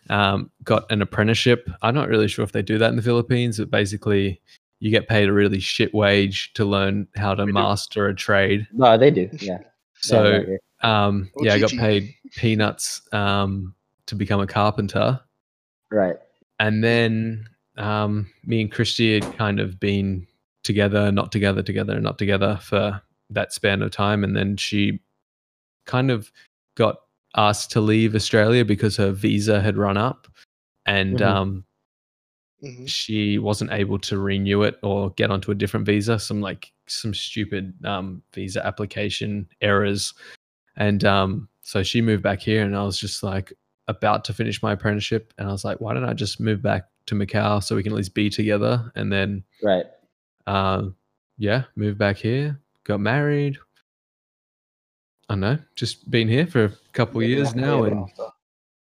Um, got an apprenticeship. I'm not really sure if they do that in the Philippines, but basically, you get paid a really shit wage to learn how to We do. master a trade. no, they do. Yeah. So yeah, um, yeah, I got paid peanuts um, to become a carpenter, right. and then um, me and Christy had kind of been together, not together, together, and not together for that span of time, and then she kind of got asked to leave Australia because her visa had run up, and Mhm. um, Mhm. she wasn't able to renew it or get onto a different visa some like some stupid um, visa application errors and um, so she moved back here and i was just like about to finish my apprenticeship and i was like why don't i just move back to macau so we can at least be together and then Right. uh, yeah moved back here got married i don't know just been here for a couple years now and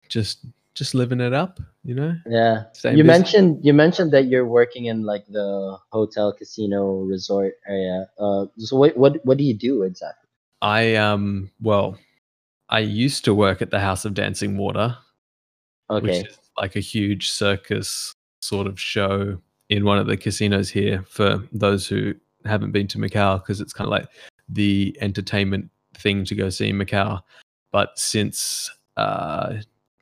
just just living it up you know Yeah. Same you business. mentioned you mentioned that you're working in like the hotel, casino, resort area. Uh, so what what what do you do exactly? I um well, I used to work at the House of Dancing Water, Okay. which is like a huge circus sort of show in one of the casinos here for those who haven't been to Macau because it's kind of like the entertainment thing to go see in Macau. But since uh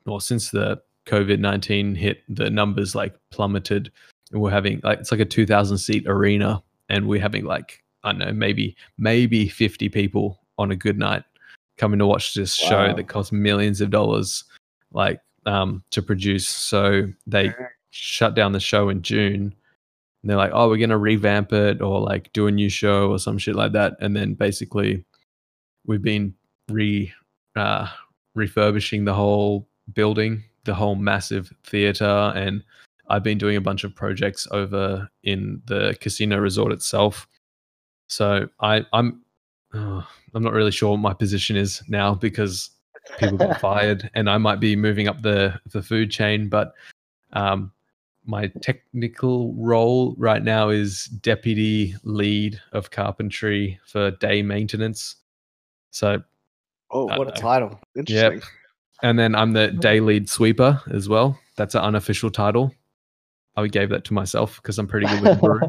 well since the COVID nineteen hit, the numbers like plummeted and we're having like it's like a two thousand seat arena and we're having like I don't know, maybe maybe fifty people on a good night coming to watch this show that costs millions of dollars like um to produce. So they shut down the show in June. And they're like, oh, we're gonna revamp it or like do a new show or some shit like that. And then basically we've been re uh refurbishing the whole building, the whole massive theater, and I've been doing a bunch of projects over in the casino resort itself. So I, I'm, oh, I'm not really sure what my position is now because people got fired, and I might be moving up the the food chain. But um, my technical role right now is deputy lead of carpentry for day maintenance. So Oh, Uh, What a Uh, title! interesting. and then I'm the day lead sweeper as well. That's an unofficial title. I gave that to myself because I'm pretty good with the broom.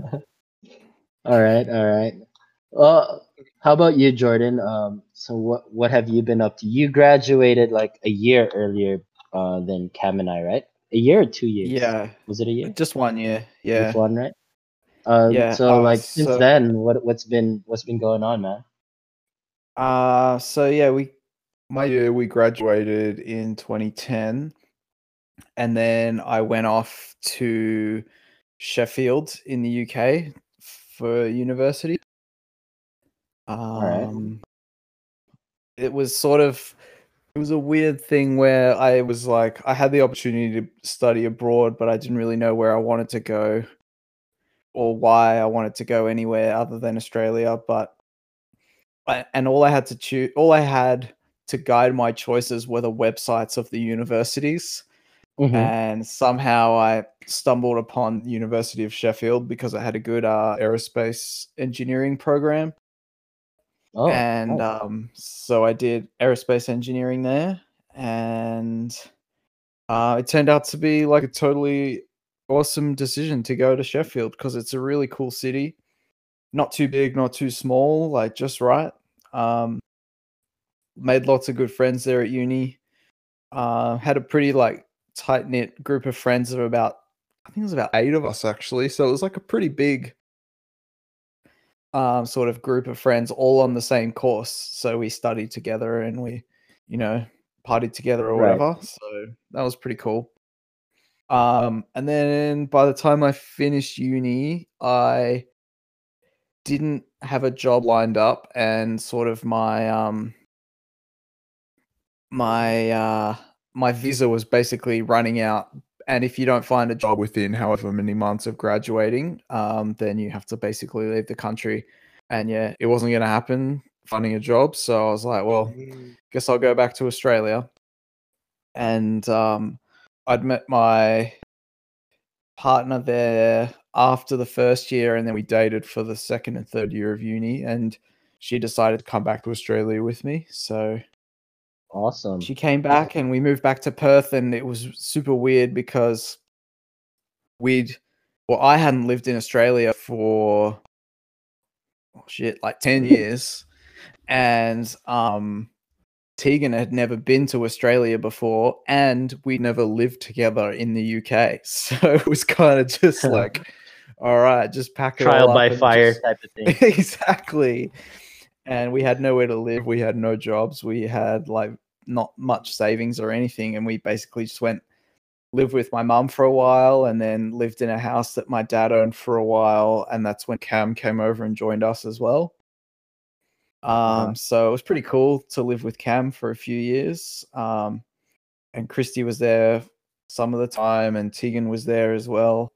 all right, all right. Well, how about you, Jordan? Um, so what what have you been up to? You graduated like a year earlier uh, than Cam and I, right? A year or two years? Yeah, Was it a year? just one year. Just Yeah. one, right? Uh, Yeah, So uh, like since then, what what's been what's been going on, man? Uh so yeah, we my year we graduated in 2010 and then i went off to sheffield in the uk for university right. um it was sort of it was a weird thing where i was like i had the opportunity to study abroad but i didn't really know where i wanted to go or why i wanted to go anywhere other than australia but and all i had to choose all i had to guide my choices were the websites of the universities. Mhm. And somehow I stumbled upon University of Sheffield because it had a good uh, aerospace engineering program. Oh, and um, so I did aerospace engineering there. And uh, it turned out to be like a totally awesome decision to go to Sheffield because it's a really cool city. Not too big, not too small, like just right. Um, made lots of good friends there at uni. Uh, had a pretty like tight knit group of friends of about I think it was about eight of us actually. So it was like a pretty big um, sort of group of friends all on the same course. So we studied together and we, you know, partied together or Right. whatever. So that was pretty cool. Um, and then by the time I finished uni, I didn't have a job lined up and sort of my um my uh my visa was basically running out. And if you don't find a job within however many months of graduating um then you have to basically leave the country. And yeah it wasn't going to happen finding a job. So i was like well guess i'll go back to australia. And um i'd met my partner there after the first year and then we dated for the second and third year of uni and she decided to come back to australia with me. So awesome. she came back and we moved back to Perth and it was super weird because we'd well I hadn't lived in Australia for oh shit like 10 years. And um Tegan had never been to Australia before and we never lived together in the UK so it was kind of just like all right just pack it Trial by fire just- type of thing. exactly. And we had nowhere to live. We had no jobs. We had like not much savings or anything. And we basically just went lived with my mum for a while and then lived in a house that my dad owned for a while. And that's when Cam came over and joined us as well. Um, Uh-huh. so it was pretty cool to live with Cam for a few years. Um, and Christy was there some of the time, and Tegan was there as well.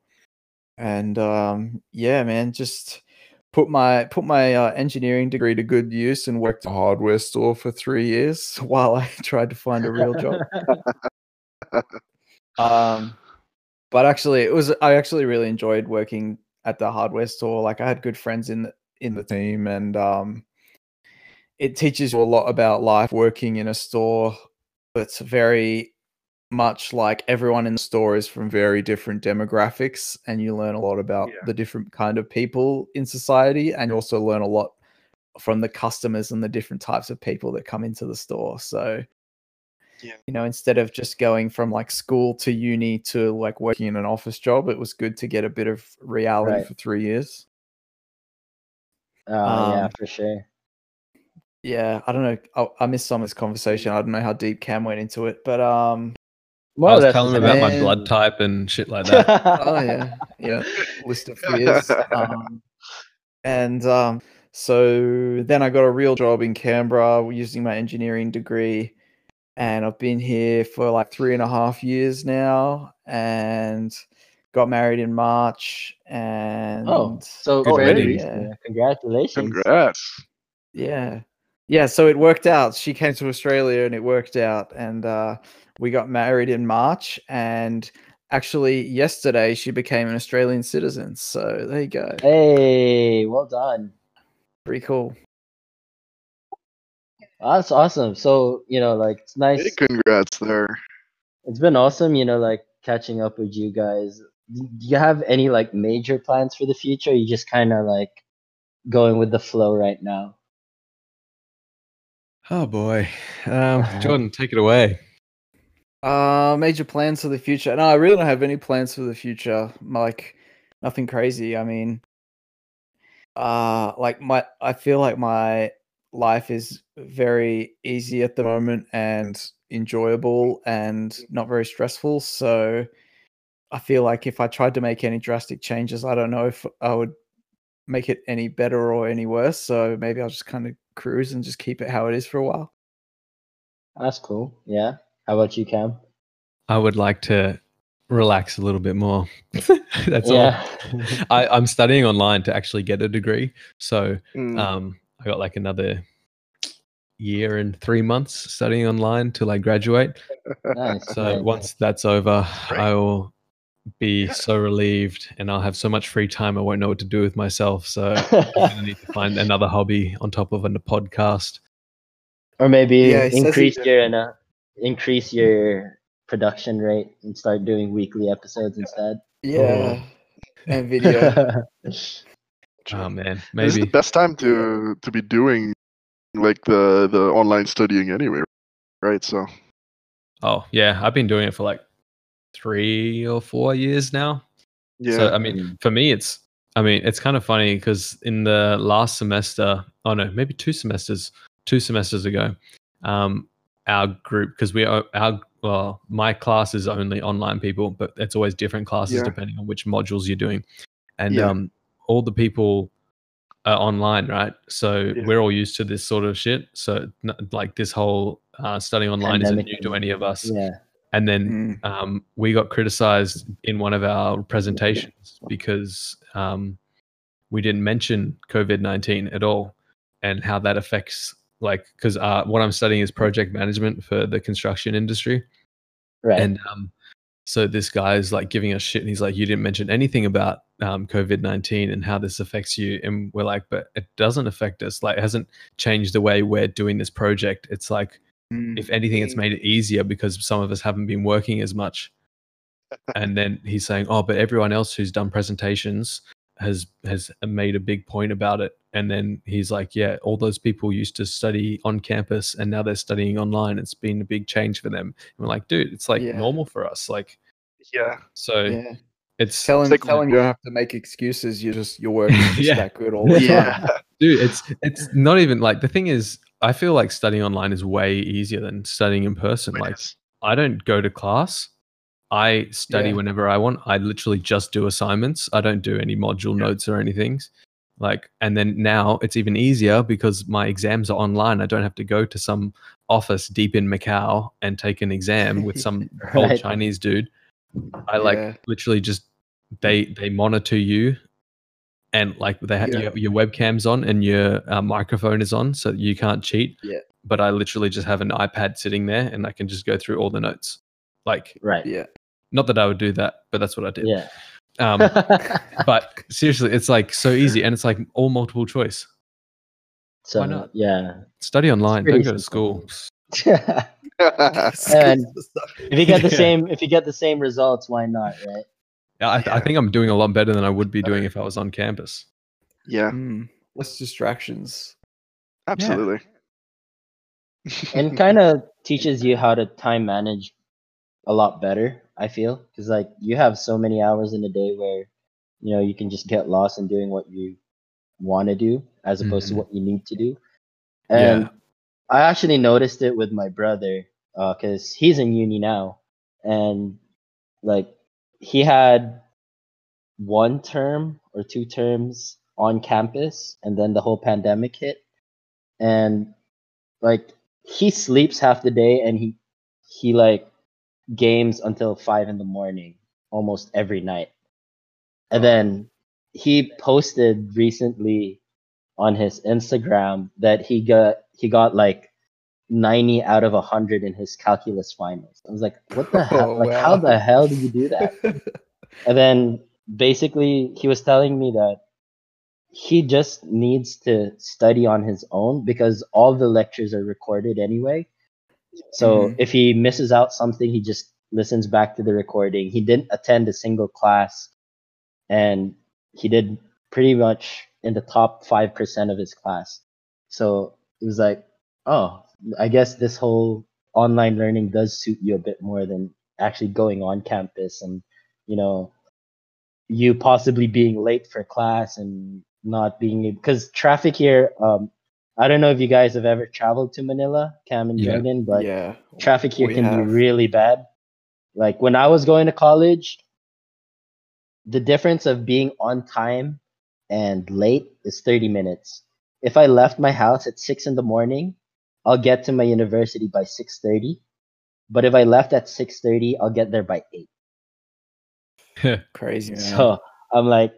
And um, yeah, man, just put my put my uh, engineering degree to good use and worked at a hardware store for three years while I tried to find a real job. um, but actually, it was I actually really enjoyed working at the hardware store. Like I had good friends in the in the team, and um, it teaches you a lot about life working in a store that's very much like everyone in the store is from very different demographics and you learn a lot about Yeah. the different kind of people in society and you also learn a lot from the customers and the different types of people that come into the store so Yeah. you know instead of just going from like school to uni to like working in an office job it was good to get a bit of reality Right. for 3 years Uh, yeah, Um, for sure. yeah i don't know I, I missed some of this conversation i don't know how deep cam went into it but um More I was less telling the him about my blood type and shit like that. oh yeah yeah list of fears um, and um, so then i got a real job in canberra using my engineering degree and i've been here for like three and a half years now and got married in march and oh, so Good wedding. Yeah. Congratulations. Congrats. yeah yeah so it worked out she came to australia and it worked out and uh, we got married in march and actually yesterday she became an australian citizen so there you go Hey, well done. pretty cool That's awesome. So, you know, like it's nice. Big congrats there. It's been awesome, you know, like catching up with you guys. Do you have any like major plans for the future? Or you just kind of like going with the flow right now? Oh boy, um, Jordan, take it away. Uh major plans for the future no i really don't have any plans for the future like nothing crazy i mean uh like my i feel like my life is very easy at the moment and enjoyable and not very stressful. So I feel like if I tried to make any drastic changes, I don't know if I would make it any better or any worse. So maybe I'll just kind of cruise and just keep it how it is for a while. That's cool. Yeah. How about you, Cam? I would like to relax a little bit more. That's all. I, I'm studying online to actually get a degree. So Mm, um, I got like another year and three months studying online till I graduate. nice. So nice. once that's over, Great. I will be so relieved and I'll have so much free time I won't know what to do with myself. So I'm gonna need to find another hobby on top of a podcast. or maybe Yeah, increase your uh, increase your production rate and start doing weekly episodes instead. Yeah. And video. true. Oh man, maybe This is the best time to to be doing like the the online studying anyway, right? So Oh yeah, I've been doing it for like three or four years now. yeah, So I mean, Mm. for me, it's I mean, it's kind of funny because in the last semester, oh no, maybe two semesters, two semesters ago, um, our group because we are our well, my class is only online people, but it's always different classes Yeah. depending on which modules you're doing, and Yeah. um, all the people are online, right? So Yeah. we're all used to this sort of shit. So like this whole uh, studying online isn't new to any of us. yeah. And then Mm. um, we got criticized in one of our presentations because um, we didn't mention COVID 19 at all and how that affects, like, because uh, what I'm studying is project management for the construction industry. Right. And um, so this guy is like giving us shit and he's like, You didn't mention anything about um, COVID 19 and how this affects you. And we're like, But it doesn't affect us. Like, it hasn't changed the way we're doing this project. It's like, Mm. if anything, it's made it easier because some of us haven't been working as much. and then he's saying, "Oh, but everyone else who's done presentations has has made a big point about it." And then he's like, "Yeah, all those people used to study on campus, and now they're studying online. It's been a big change for them." And we're like, "Dude, it's like Yeah. normal for us. Like, yeah, so yeah. it's Telling, like- telling you don't have to make excuses. You just your work is just Yeah. that good all the time. yeah, dude it's it's not even like the thing is i feel like studying online is way easier than studying in person like Yes. I don't go to class. I study Yeah. whenever I want. I literally just do assignments. I don't do any module Yeah. notes or anything. Like, and then now it's even easier because my exams are online. I don't have to go to some office deep in Macau and take an exam with some old Chinese dude. I like Yeah. literally just they they monitor you and like they have Yeah. your, your webcam's on and your uh, microphone is on so you can't cheat Yeah. but i literally just have an ipad sitting there and i can just go through all the notes like right. Yeah. Not that i would do that but that's what i did Yeah. um but seriously it's like so easy and it's like all multiple choice so why not? yeah. study online don't go to school simple. And if you get the Yeah. same if you get the same results, why not, right? yeah, I, I think i'm doing a lot better than i would be doing if i was on campus yeah, Mm. Less distractions. absolutely. and kind of teaches you how to time manage a lot better i feel because like you have so many hours in a day where you know you can just get lost in doing what you want to do as opposed Mhm. to what you need to do and Yeah. i actually noticed it with my brother because he's in uni now and like he had one term or two terms on campus and then the whole pandemic hit and like he sleeps half the day and he he like games until five in the morning almost every night. And then he posted recently on his instagram that he got he got like 90 out of 100 in his calculus finals. I was like what the oh, hell? Oh, like how the hell do you do that? And then basically he was telling me that he just needs to study on his own because all the lectures are recorded anyway. So Mhm. if he misses out something, he just listens back to the recording. He didn't attend a single class and he did pretty much in the top 5% of his class. So it was like, oh, I guess this whole online learning does suit you a bit more than actually going on campus and, you know, you possibly being late for class and not being able because traffic here um I don't know if you guys have ever traveled to Manila, Cam and Yeah. Jordan, but yeah. traffic here we can have. be really bad. Like when I was going to college, the difference of being on time and late is 30 minutes. If I left my house at six in the morning, I'll get to my university by 6:30. But if I left at 6:30, I'll get there by eight. Crazy. Man. So I'm like,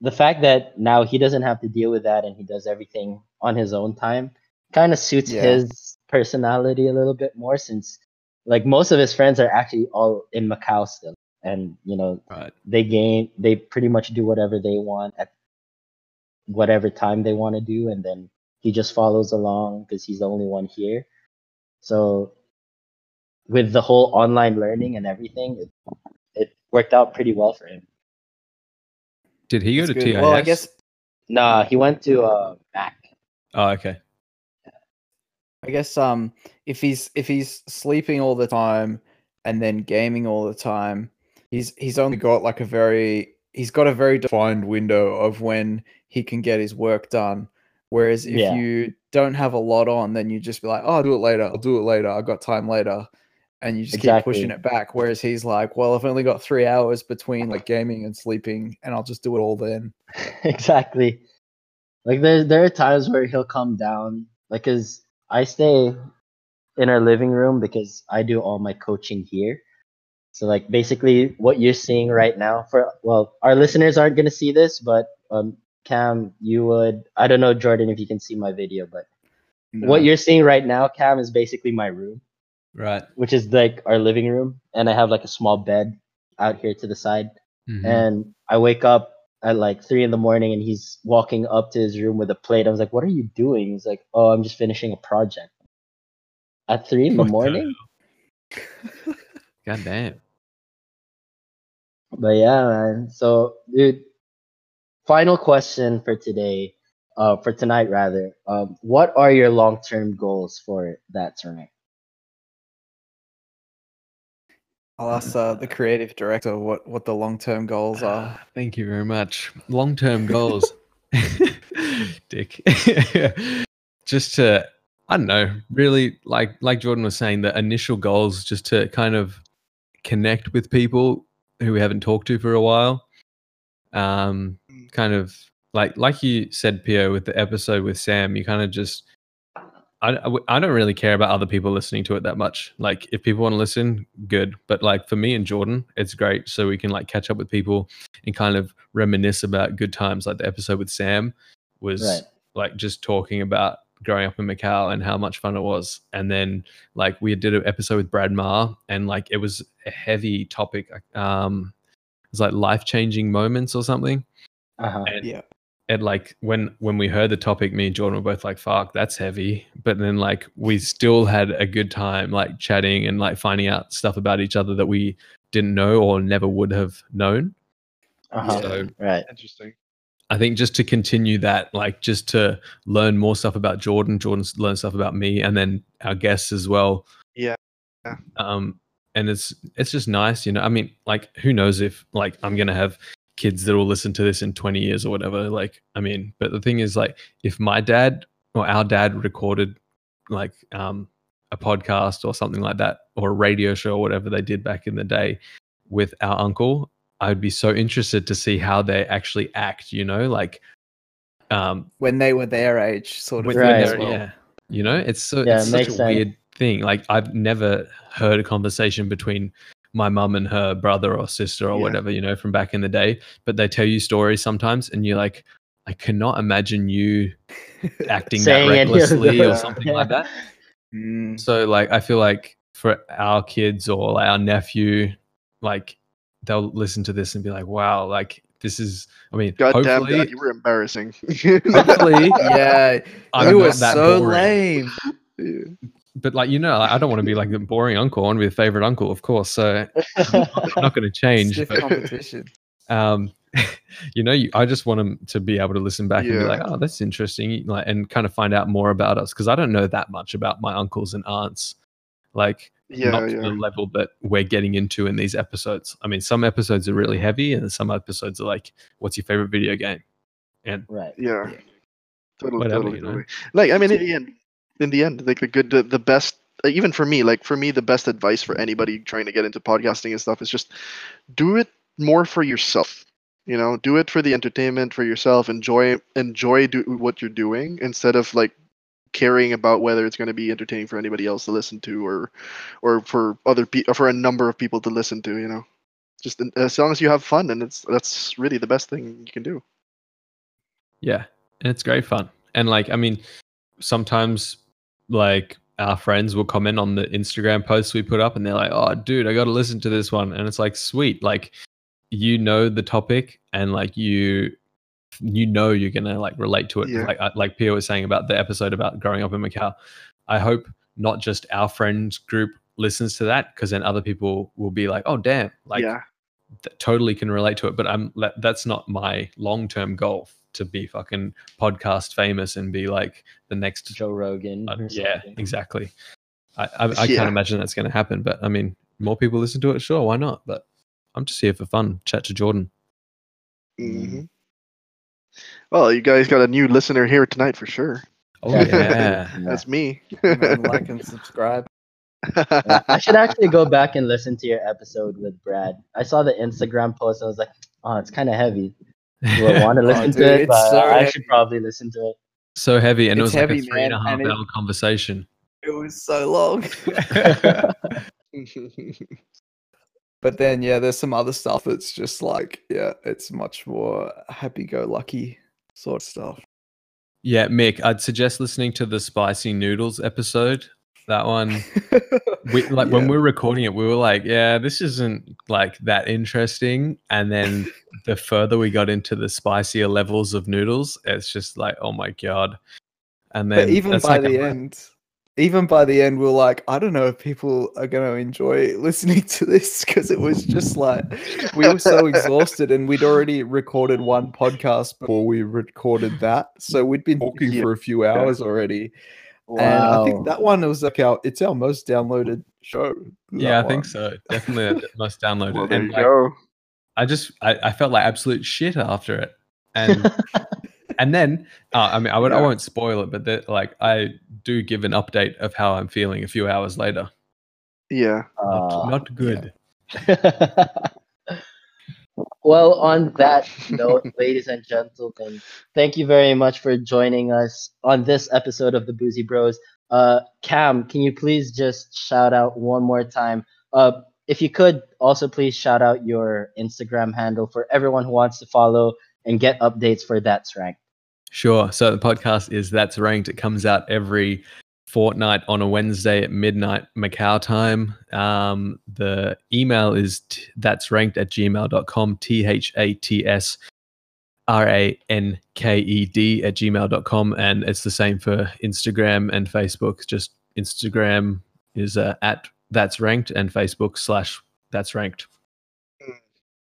the fact that now he doesn't have to deal with that and he does everything on his own time kind of suits Yeah. his personality a little bit more since like most of his friends are actually all in Macau still. And you know, right. they gain they pretty much do whatever they want at whatever time they want to do and then he just follows along because he's the only one here. So with the whole online learning and everything, it, it worked out pretty well for him. Did he go That's to good. TIS? Well, I guess Nah, he went to uh Mac. Oh, okay. I guess um if he's if he's sleeping all the time and then gaming all the time, he's he's only got like a very he's got a very defined window of when he can get his work done. Whereas if Yeah. you don't have a lot on, then you just be like, "Oh, I'll do it later. I'll do it later. I've got time later," and you just keep pushing it back. Whereas he's like, "Well, I've only got three hours between like gaming and sleeping, and I'll just do it all then." exactly. Like there there are times where he'll come down like cuz I stay in our living room because I do all my coaching here. So like basically what you're seeing right now for well our listeners aren't going to see this but um Cam you would I don't know Jordan if you can see my video but what you're seeing right now Cam is basically my room Right. which is like our living room and I have like a small bed out here to the side Mhm. and I wake up at like three in the morning and he's walking up to his room with a plate. I was like, What are you doing? He's like, Oh, I'm just finishing a project. At three in the What the morning? God damn. But yeah, man. So dude, final question for today, uh for tonight rather. Um, what are your long term goals for that tonight? I'll ask uh, the creative director what what the long term goals are. Ah, Thank you very much. Long term goals. Dick. just to I don't know, really like like Jordan was saying, the initial goals just to kind of connect with people who we haven't talked to for a while. Um kind of like like you said, Pio, with the episode with Sam, you kind of just I, I w- I don't really care about other people listening to it that much. Like, if people want to listen, good. But like for me and Jordan, it's great. So we can like catch up with people and kind of reminisce about good times. Like the episode with Sam was Right. like just talking about growing up in Macau and how much fun it was. And then like we did an episode with Brad Marr and like it was a heavy topic. Um, it was like life changing moments or something. Uh-huh. And Yeah. And like when when we heard the topic, me and Jordan were both like, "Fuck, that's heavy." But then like we still had a good time, like chatting and like finding out stuff about each other that we didn't know or never would have known. Uh-huh. So Right. Interesting. I think just to continue that, like just to learn more stuff about Jordan, Jordan's learn stuff about me, and then our guests as well. Yeah. Yeah. Um, and it's it's just nice, you know. I mean, like who knows if like I'm gonna have kids that will listen to this in 20 years or whatever. Like, I mean, but the thing is, like, if my dad or our dad recorded like um a podcast or something like that, or a radio show or whatever they did back in the day with our uncle, I'd be so interested to see how they actually act, you know, like um When they were their age, sort of. Right. well. yeah you know it's so Yeah, it's it such a sense. weird thing like i've never heard a conversation between my mum and her brother or sister or Yeah. whatever you know from back in the day but they tell you stories sometimes and you're like i cannot imagine you acting that Saying any of recklessly or something like that Mm, so like i feel like for our kids or like our nephew like they'll listen to this and be like wow like this is i mean God damn, hopefully Dad, you were embarrassing. hopefully yeah, I'm you were so boring. lame. Yeah. but like you know, like, I don't want to be like the boring uncle. I want to be the favorite uncle, of course. So I'm not going to change. Stiff But, competition. um, you know, you, I just want them to be able to listen back and be like, oh, that's interesting, like, and kind of find out more about us because I don't know that much about my uncles and aunts, like yeah, not to the level that we're getting into in these episodes. I mean, some episodes are really heavy, and some episodes are like, what's your favorite video game? And right. Yeah. Yeah. totally, whatever, totally, you know? totally. Like I mean, in the end, in the end, like the good, the, the best. Even for me, like for me, the best advice for anybody trying to get into podcasting and stuff is just do it more for yourself. You know, do it for the entertainment for yourself. Enjoy, enjoy do what you're doing instead of like caring about whether it's going to be entertaining for anybody else to listen to or, or for other people, for a number of people to listen to. You know, just as long as you have fun, and it's that's really the best thing you can do. Yeah, and it's great fun. And like, I mean, sometimes like our friends will comment on the Instagram posts we put up, and they're like, "Oh, dude, I got to listen to this one," and it's like, sweet, like you know the topic, and like you you know you're gonna like relate to it. Yeah. Like like Pia was saying about the episode about growing up in Macau. I hope not just our friends group listens to that because then other people will be like, "Oh, damn!" Like yeah, totally can relate to it. But I'm that's not my long term goal to be fucking podcast famous and be like the next. Joe Rogan. uh, yeah, something. exactly. I I, I Yeah. can't imagine that's going to happen. But I mean, more people listen to it, sure, why not? But I'm just here for fun. Chat to Jordan. hmm Well, you guys got a new listener here tonight for sure. Oh Yeah. yeah. That's me. Like and subscribe. Yeah, I should actually go back and listen to your episode with Brad. I saw the Instagram post. I was like, oh, it's kind of heavy. Do I want to Oh, dude, to it? But so I heavy. should probably listen to it. so heavy, and it It's was like a three and a half and it- hour conversation. It was so long. but then yeah, there's some other stuff that's just like, yeah, it's much more happy go lucky sort of stuff. Yeah, Mick, I'd suggest listening to the spicy noodles episode. That one. we like when we were recording it, we were like, yeah, this isn't like that interesting. And then the further we got into the spicier levels of noodles, it's just like, oh my god. And then but even by like the mo- end, even by the end, we're like, I don't know if people are going to enjoy listening to this because it was just like we were so exhausted and we'd already recorded one podcast before we recorded that. So we'd been talking Yeah. for a few hours already. And I think that one was like our it's our most downloaded show. Yeah, I that think so. Definitely the most downloaded. well, there and you like, go. I just I, I felt like absolute shit after it. And and then uh, I mean I, would, I won't spoil it, but that like I do give an update of how I'm feeling a few hours later. Yeah. Not, Uh, not good. well, on that note, ladies and gentlemen, thank you very much for joining us on this episode of the Boozy Bros. Uh, Cam, can you please just shout out one more time? Uh, if you could also please shout out your Instagram handle for everyone who wants to follow and get updates for That's Rank. Sure. So the podcast is That's Ranked. It comes out every fortnight on a Wednesday at midnight Macau time. Um, the email is t- that's ranked at gmail.com, T H A T S R A N K E D at gmail.com. And it's the same for Instagram and Facebook. Just Instagram is uh, at that's ranked and Facebook slash that's ranked.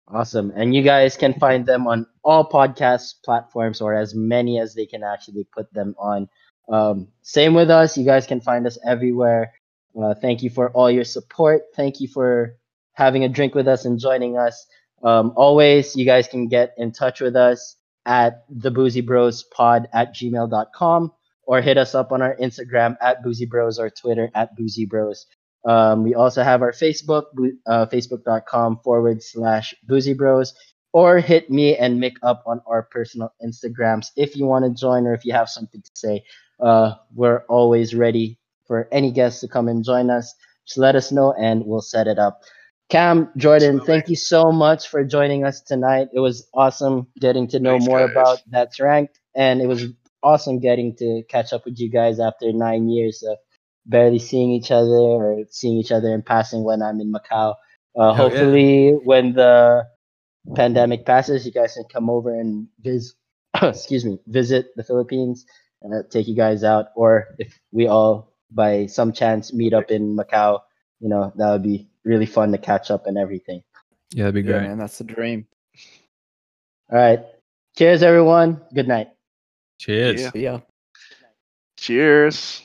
Awesome. And you guys can find them on all podcast platforms or as many as they can actually put them on. Um, same with us. You guys can find us everywhere. Uh, thank you for all your support. Thank you for having a drink with us and joining us. Um, always, you guys can get in touch with us at the pod at gmail.com or hit us up on our Instagram at boozy bros or Twitter at boozy bros. Um, we also have our Facebook, uh, facebook.com forward slash boozy bros, or hit me and Mick up on our personal Instagrams if you want to join or if you have something to say. Uh, we're always ready for any guests to come and join us. Just let us know and we'll set it up. Cam, Jordan, thank you so much for joining us tonight. It was awesome getting to know Thanks, more guys. about That's Ranked, and it was awesome getting to catch up with you guys after nine years of barely seeing each other or seeing each other in passing when I'm in Macau. Uh, yeah. hopefully, when the pandemic passes, you guys can come over and visit. excuse me, visit the Philippines uh, take you guys out. Or if we all, by some chance, meet up in Macau, you know, that would be really fun to catch up and everything. Yeah, that'd be Yeah, great. man, that's the dream. All right. Cheers, everyone. Good night. Cheers. Yeah. See. Cheers.